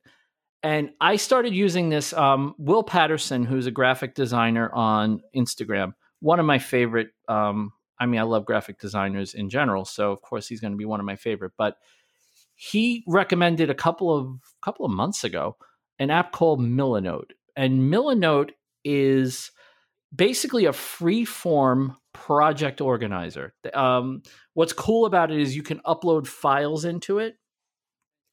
and I started using this. Um, Will Patterson, who's a graphic designer on Instagram, one of my favorite. Um, I mean, I love graphic designers in general, so of course he's going to be one of my favorite. But he recommended a couple of couple of months ago an app called Milanote, and Milanote is basically a free form project organizer. Um, what's cool about it is you can upload files into it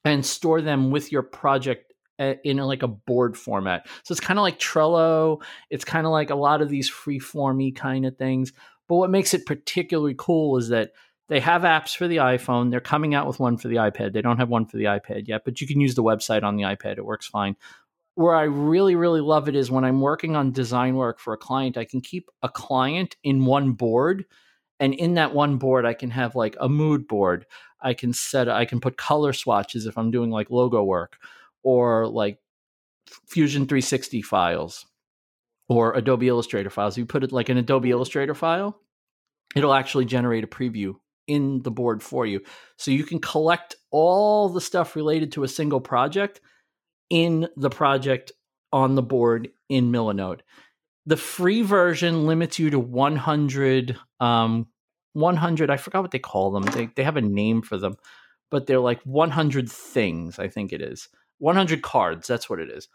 and store them with your project uh, in like a board format. So it's kind of like Trello. It's kind of like a lot of these free formy kind of things. But what makes it particularly cool is that they have apps for the iPhone. They're coming out with one for the iPad. They don't have one for the iPad yet, but you can use the website on the iPad. It works fine. Where I really, really love it is when I'm working on design work for a client, I can keep a client in one board. And in that one board, I can have like a mood board. I can set, I can put color swatches if I'm doing like logo work or like Fusion 360 files or Adobe Illustrator files. You put it like an Adobe Illustrator file, it'll actually generate a preview in the board for you. So you can collect all the stuff related to a single project in the project on the board in Milanote. The free version limits you to 100 um 100 I forgot what they call them. They they have a name for them, but they're like 100 things, I think it is. 100 cards, that's what it is.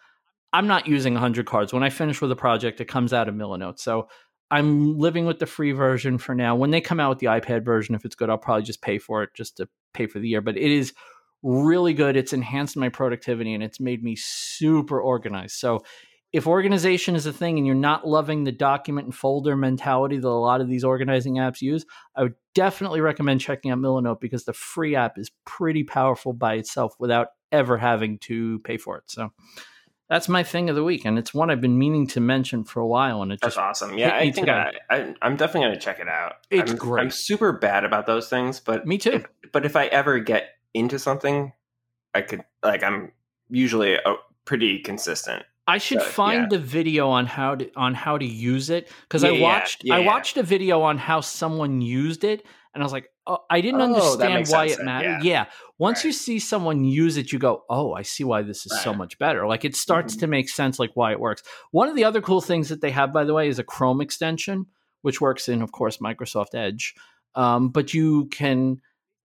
I'm not using 100 cards. When I finish with a project, it comes out of Milanote. So I'm living with the free version for now. When they come out with the iPad version, if it's good, I'll probably just pay for it just to pay for the year. But it is really good. It's enhanced my productivity and it's made me super organized. So if organization is a thing and you're not loving the document and folder mentality that a lot of these organizing apps use, I would definitely recommend checking out Milanote because the free app is pretty powerful by itself without ever having to pay for it. So that's my thing of the week, and it's one I've been meaning to mention for a while. And it that's just awesome. Yeah, I think I, I, am definitely going to check it out. It's I'm, great. I'm super bad about those things, but me too. If, but if I ever get into something, I could like I'm usually a, pretty consistent. I should so, find yeah. the video on how to on how to use it because yeah, I watched yeah, I watched a video on how someone used it and I was like, oh, I didn't oh, understand why it mattered. Yeah. Once right. you see someone use it, you go, oh, I see why this is right. so much better. Like it starts mm-hmm. to make sense, like why it works. One of the other cool things that they have, by the way, is a Chrome extension, which works in, of course, Microsoft Edge. Um, but you can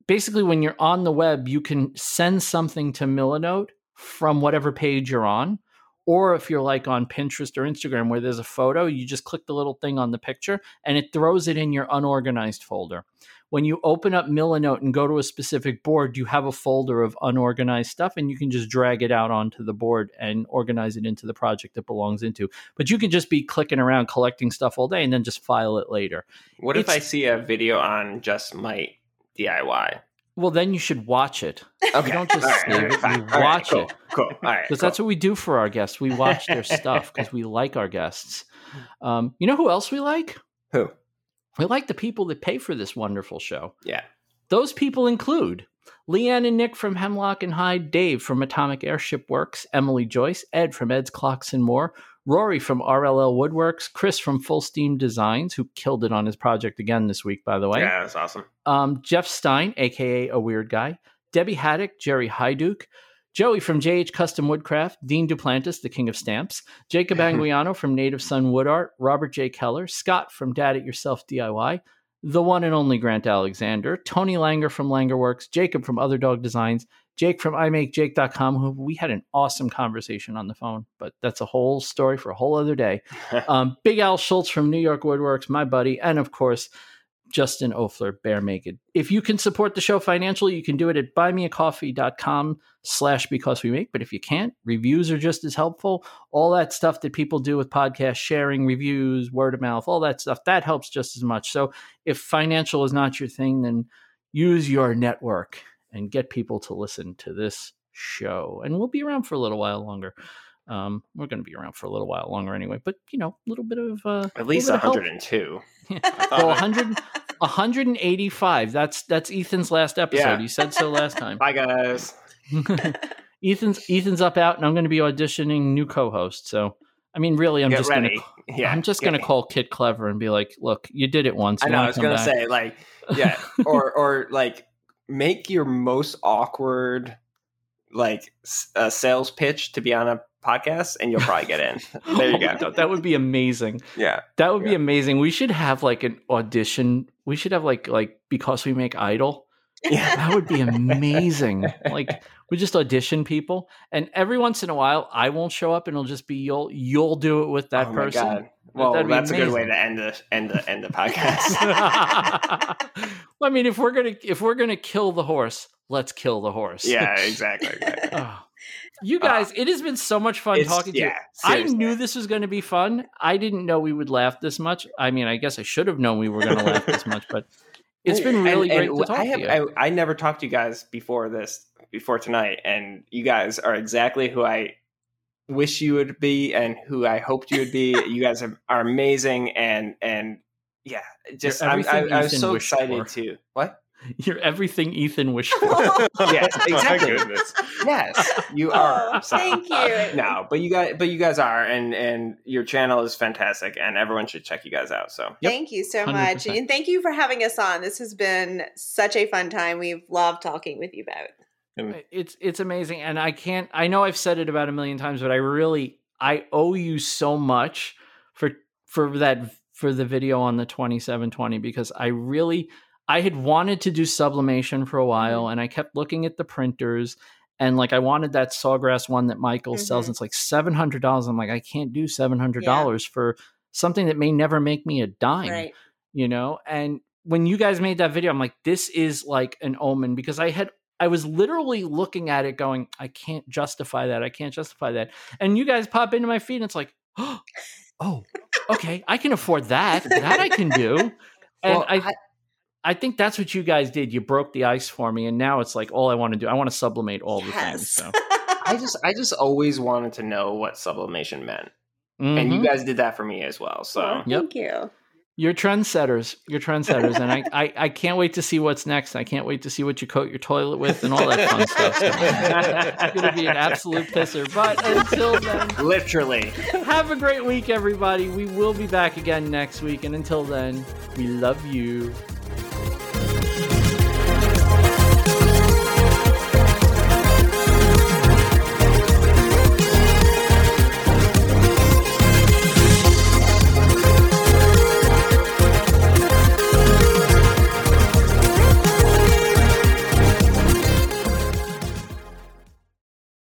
basically, when you're on the web, you can send something to Milanote from whatever page you're on. Or if you're like on Pinterest or Instagram where there's a photo, you just click the little thing on the picture and it throws it in your unorganized folder. When you open up Milanote and go to a specific board, you have a folder of unorganized stuff and you can just drag it out onto the board and organize it into the project it belongs into. But you can just be clicking around collecting stuff all day and then just file it later. What It's- if I see a video on just my DIY? Well, then you should watch it. Okay. don't just right, save right, it, fine. you All right, watch cool, it. Cool. All right. because cool. that's what we do for our guests. We watch their stuff because we like our guests. Um, you know who else we like? Who? We like the people that pay for this wonderful show. Yeah. Those people include Leanne and Nick from Hemlock and Hyde, Dave from Atomic Airship Works, Emily Joyce, Ed from Ed's Clocks and More, Rory from RLL Woodworks, Chris from Full Steam Designs, who killed it on his project again this week, by the way. Yeah, that's awesome. Um, Jeff Stein, aka a weird guy, Debbie Haddock, Jerry Hyduke, Joey from JH Custom Woodcraft, Dean Duplantis, the king of stamps, Jacob Anguiano from Native Son Wood Art, Robert J. Keller, Scott from Dad It Yourself DIY, the one and only Grant Alexander, Tony Langer from Langer Works, Jacob from Other Dog Designs, Jake from IMakeJake.com, who we had an awesome conversation on the phone, but that's a whole story for a whole other day. um, Big Al Schultz from New York Woodworks, my buddy, and of course, Justin Ofler, Bear Naked. If you can support the show financially, you can do it at buymeacoffee.com slash because we make. But if you can't, reviews are just as helpful. All that stuff that people do with podcast sharing, reviews, word of mouth, all that stuff, that helps just as much. So if financial is not your thing, then use your network and get people to listen to this show. And we'll be around for a little while longer. Um, we're going to be around for a little while longer anyway, but you know, a little bit of uh, At least little bit of help. 102. well, 100, 185. That's that's Ethan's last episode. Yeah. He said so last time. Bye, guys. Ethan's Ethan's up out, and I'm going to be auditioning new co-host. So, I mean, really, I'm Get just going to Yeah. I'm just going to call Kid Clever and be like, "Look, you did it once. I know. I was gonna say like, yeah, or or like make your most awkward like s- uh, sales pitch to be on a podcast, and you'll probably get in. There you Oh go. That would be amazing. Yeah, That would be amazing. We should have like an audition. We should have like like because we make Idol. yeah. That would be amazing. like we just audition people, and every once in a while, I won't show up, and it'll just be you'll you'll do it with that oh my person. Well, That'd that's a good way to end the end the end the podcast. well, I mean, if we're gonna if we're gonna kill the horse, let's kill the horse. yeah, exactly. exactly. Oh. You uh, guys, it has been so much fun talking to you. yeah, I knew this was going to be fun. I didn't know we would laugh this much. I mean, I guess I should have known we were going to laugh this much, but it's been And- really and great to talk I have, to you. I, I never talked to you guys before this, before tonight, and you guys are exactly who I wish you would be and who I hoped you would be. you guys are, are amazing, and and yeah, just I'm, I, everything I was so excited for. to what. You're everything Ethan wished for. yes, exactly. goodness. yes, you oh, are. Oh, thank you. Uh, no, but you guys, but you guys are, and and your channel is fantastic, and everyone should check you guys out. So Yep. Thank you so much. 100%. And thank you for having us on. This has been such a fun time. We've loved talking with you about. It's it's amazing and i can't i know i've said it about a million times but i really i owe you so much for for that for the video on the 2720 because i really i had wanted to do sublimation for a while and i kept looking at the printers and like i wanted that sawgrass one that michael sells Mhm. it's like $700 i'm like i can't do $700 for something that may never make me a dime Right. you know and when you guys made that video i'm like this is like an omen because i had i was literally looking at it going i can't justify that i can't justify that and you guys pop into my feed and it's like oh okay i can afford that that i can do and Well, I, I think that's what you guys did you broke the ice for me and now it's like all i want to do i want to sublimate all the things so I just, I just always wanted to know what sublimation meant, and you Mhm. guys did that for me as well. So Well, Yep. Thank you. You're trendsetters. You're trendsetters, and I, I, I can't wait to see what's next. I can't wait to see what you coat your toilet with and all that fun stuff. It's going to be an absolute pisser. But until then, literally. have a great week, everybody. We will be back again next week, and until then, we love you.